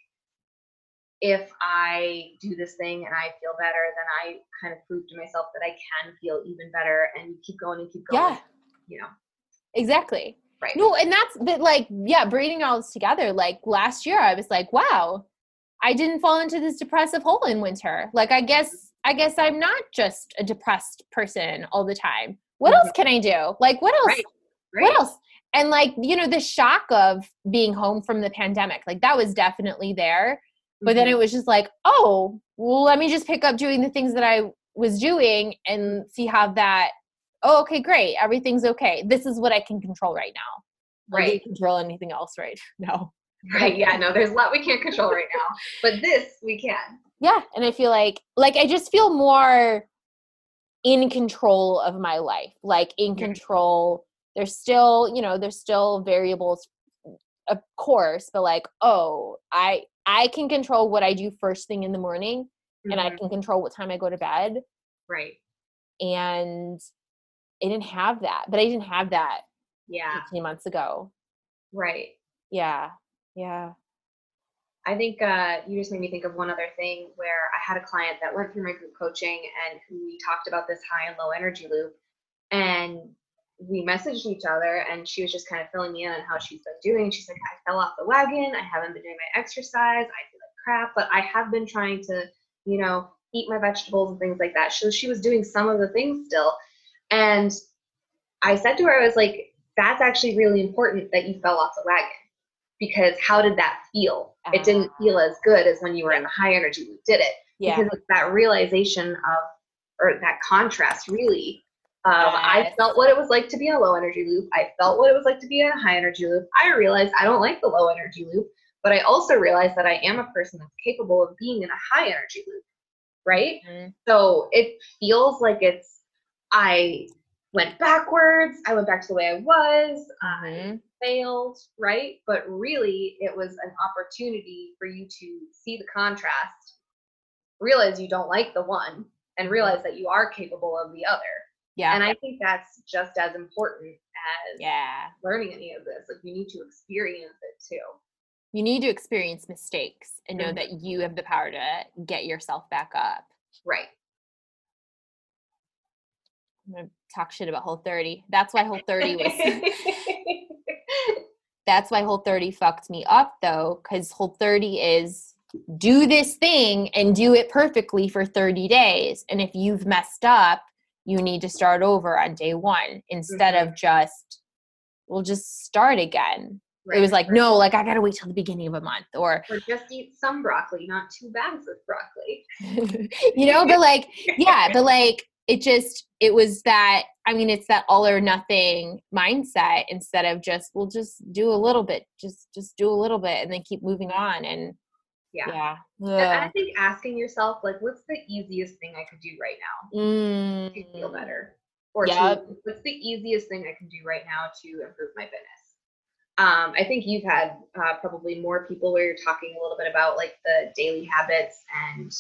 if I do this thing and I feel better, then I kind of prove to myself that I can feel even better and keep going and keep going. yeah, You know, exactly. right. No, and that's but like yeah, braiding all this together. Like last year, I was like, wow, I didn't fall into this depressive hole in winter. Like I guess I guess I'm not just a depressed person all the time. What else can I do? Like what else? Right. Right. What else? And like you know, the shock of being home from the pandemic, like that was definitely there. But then Mhm. it was just like, oh, well, let me just pick up doing the things that I was doing and see how that. Oh, okay, great. Everything's okay. This is what I can control right now. Like, do you Right. control anything else right now? Right. Yeah. No, there's a lot we can't control right now, but this we can. Yeah, and I feel like like I just feel more in control of my life. Like in control. There's still, you know, there's still variables of course, but like, oh, I I can control what I do first thing in the morning and I Mhm. can control what time I go to bed Right. and I didn't have that. But I didn't have that Yeah. 18 months ago. Right. Yeah. Yeah. I think uh, you just made me think of one other thing where I had a client that went through my group coaching and we talked about this high and low energy loop. And we messaged each other and she was just kind of filling me in on how she's been doing. She's like, I fell off the wagon. I haven't been doing my exercise. I feel like crap, but I have been trying to, you know, eat my vegetables and things like that. So she was doing some of the things still. And I said to her, I was like, that's actually really important that you fell off the wagon because how did that feel? It didn't feel as good as when you were in the high energy loop, did it? Yeah. Because it's that realization of, or that contrast really. Of I felt what it was like to be in a low energy loop. I felt what it was like to be in a high energy loop. I realized I don't like the low energy loop, but I also realized that I am a person that's capable of being in a high energy loop, right? Mhm. So it feels like it's, I went backwards, I went back to the way I was, I Mhm. failed, right? But really, it was an opportunity for you to see the contrast, realize you don't like the one, and realize that you are capable of the other. Yeah. And I think that's just as important as yeah. learning any of this. Like, you need to experience it too. You need to experience mistakes and know Mhm. that you have the power to get yourself back up. Right. Talk shit about Whole 30. That's why Whole 30 was that's why Whole 30 fucked me up though, because Whole 30 is do this thing and do it perfectly for 30 days. And if you've messed up, you need to start over on day one instead of mm-hmm. just we'll just start again. It was like, no, like I gotta wait till the beginning of a month or Or just eat some broccoli, not two bags of broccoli. you know, but like, yeah, but like it just it was that I mean, it's that all or nothing mindset instead of just we'll just do a little bit, just just do a little bit and then keep moving on and Yeah. yeah. And I think asking yourself, like, what's the easiest thing I could do right now Mm. to feel better? Or Yep. to, what's the easiest thing I can do right now to improve my fitness? Um, I think you've had uh, probably more people where you're talking a little bit about like the daily habits and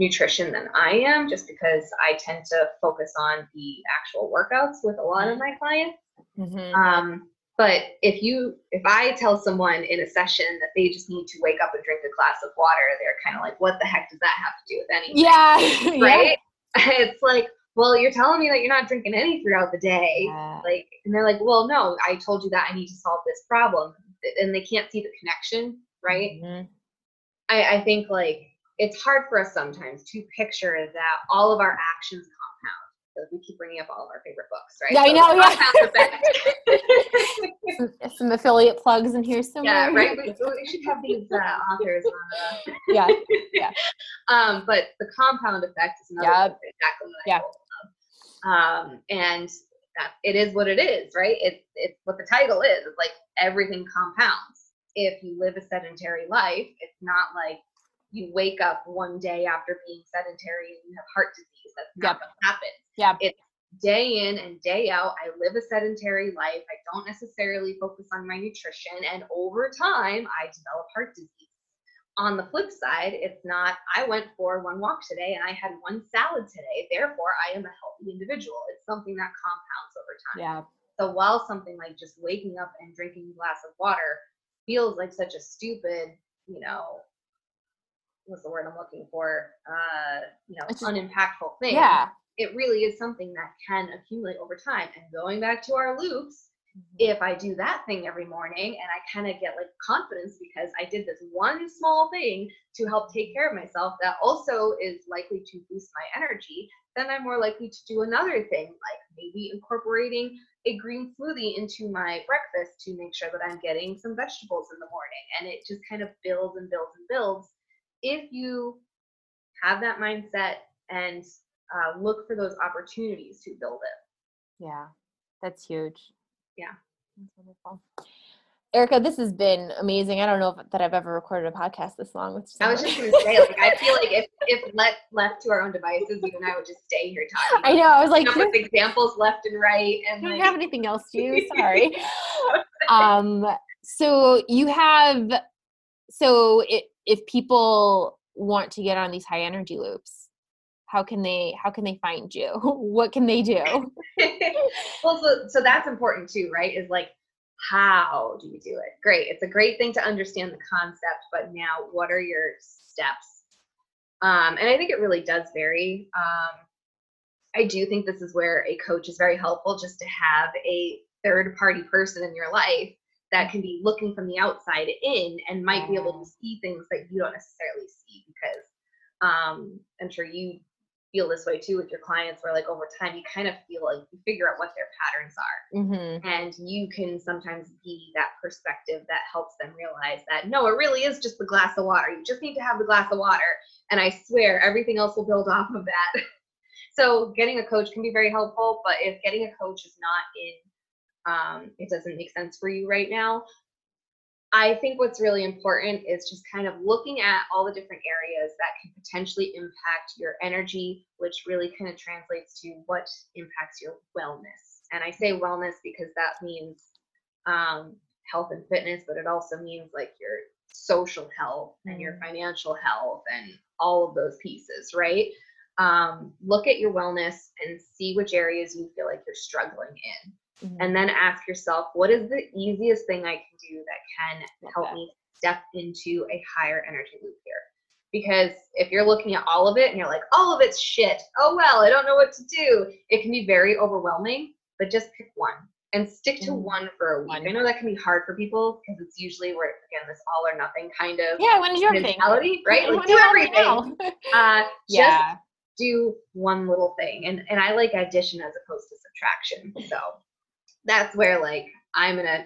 nutrition than I am, just because I tend to focus on the actual workouts with a lot of my clients. Mhm. Um, but if you, if I tell someone in a session that they just need to wake up and drink a glass of water, they're kind of like, what the heck does that have to do with anything? Yeah. yeah. Right? It's like, well, you're telling me that you're not drinking any throughout the day. Yeah. Like, and they're like, well, no, I told you that I need to solve this problem. And they can't see the connection, right? Mhm. I, I think like it's hard for us sometimes to picture that all of our actions compound. So we keep bringing up all of our favorite books, right? Yeah, I know, yeah. Some, some affiliate plugs in here somewhere. yeah, right. We, we should have these uh, authors on. Uh, Yeah, yeah. Um, but the compound effect is another Yep. book that Jacqueline and I Yeah. Um, and that it is what it is, right? It's it's what the title is. It's like everything compounds. If you live a sedentary life, it's not like you wake up one day after being sedentary and you have heart disease. That's not Yep. what happens. Yeah. It's day in and day out. I live a sedentary life. I don't necessarily focus on my nutrition. And over time, I develop heart disease. On the flip side, it's not, I went for one walk today and I had one salad today. Therefore, I am a healthy individual. It's something that compounds over time. Yeah. So while something like just waking up and drinking a glass of water feels like such a stupid, you know, what's the word I'm looking for? Uh, you know, It's unimpactful thing. Yeah. It really is something that can accumulate over time. And going back to our loops, Mm-hmm. if I do that thing every morning and I kind of get like confidence because I did this one small thing to help take care of myself that also is likely to boost my energy, then I'm more likely to do another thing, like maybe incorporating a green smoothie into my breakfast to make sure that I'm getting some vegetables in the morning. And it just kind of builds and builds and builds. If you have that mindset and uh, look for those opportunities to build it. Yeah. That's huge. Yeah. That's wonderful. Erika, this has been amazing. I don't know if, that I've ever recorded a podcast this long with I was just gonna say, like, I feel like if if let left to our own devices, you and I would just stay here talking. I know. I was like, with examples left and right, and I don't like, have anything else to you. Sorry. um, so you have, so it, if people want to get on these high energy loops, how can they, how can they find you? what can they do? well, so so that's important too, right? Is like, how do you do it? Great, it's a great thing to understand the concept, but now, what are your steps? Um, and I think it really does vary. Um, I do think this is where a coach is very helpful, just to have a third party person in your life that can be looking from the outside in and might be able to see things that you don't necessarily see because um, I'm sure you feel this way too with your clients where like over time you kind of feel like you figure out what their patterns are. Mm-hmm. and you can sometimes be that perspective that helps them realize that no it really is just the glass of water. You just need to have the glass of water and i swear everything else will build off of that. So getting a coach can be very helpful but if getting a coach is not in um, it doesn't make sense for you right now I think what's really important is just kind of looking at all the different areas that can potentially impact your energy, which really kind of translates to what impacts your wellness. And I say wellness because that means um, health and fitness, but it also means like your social health and your Mm. financial health and all of those pieces, right? Um, look at your wellness and see which areas you feel like you're struggling in Mm-hmm. and then ask yourself what is the easiest thing i can do that can Love help me step into a higher energy loop here because if you're looking at all of it and you're like all of it's shit oh well i don't know what to do it can be very overwhelming but just pick one and stick to Mm. one for a week i know that can be hard for people because it's usually where again this all or nothing kind of Yeah. When is your thing? mentality right When like do everything uh just yeah. do one little thing and and i like addition as opposed to subtraction so that's where like i'm gonna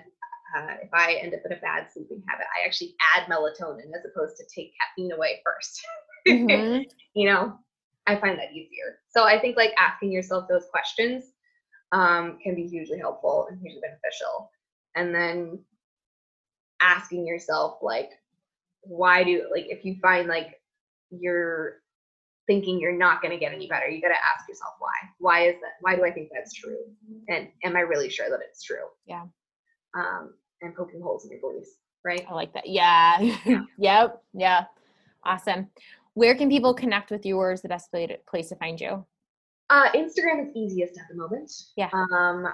uh, if i end up in a bad sleeping habit i actually add melatonin as opposed to take caffeine away 1st Mhm. you know i find that easier. So i think like asking yourself those questions um, can be hugely helpful and hugely beneficial. And then asking yourself like why do like if you find like you're thinking you're not going to get any better you got to ask yourself why why is that why do i think that's true and am i really sure that it's true Yeah. um and poking holes in your beliefs right I like that. Yeah. yep. Yeah. Awesome. Where can people connect with you? or is the best place to, place to find you? uh instagram is easiest at the moment Yeah. um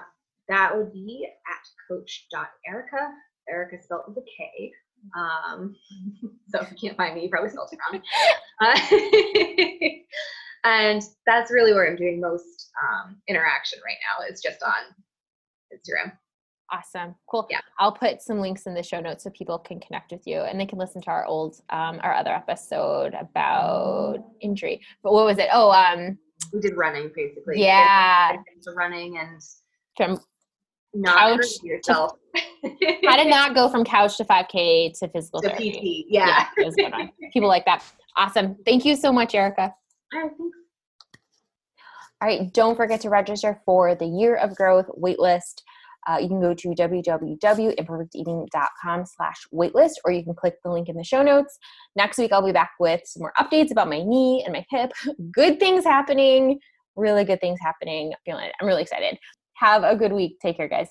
that would be at coach.erika erika spelled with a k um so if you can't find me you probably spelled it wrong uh, and that's really where i'm doing most um interaction right now is just on instagram Awesome. Cool. Yeah. I'll put some links in the show notes so people can connect with you and they can listen to our old, um, our other episode about injury. But what was it? Oh, um, we did running basically. Yeah. Running and From not Couch to- yourself. how to not go from couch to 5K to physical to therapy. PT. Yeah. it was a good one. People like that. Awesome. Thank you so much, Erika. All right, don't forget to register for the Year of Growth waitlist. Uh, you can go to www.imperfecteating.com slash waitlist, or you can click the link in the show notes. Next week, I'll be back with some more updates about my knee and my hip. Good things happening, really good things happening. Feeling. I'm really excited. Have a good week. Take care, guys.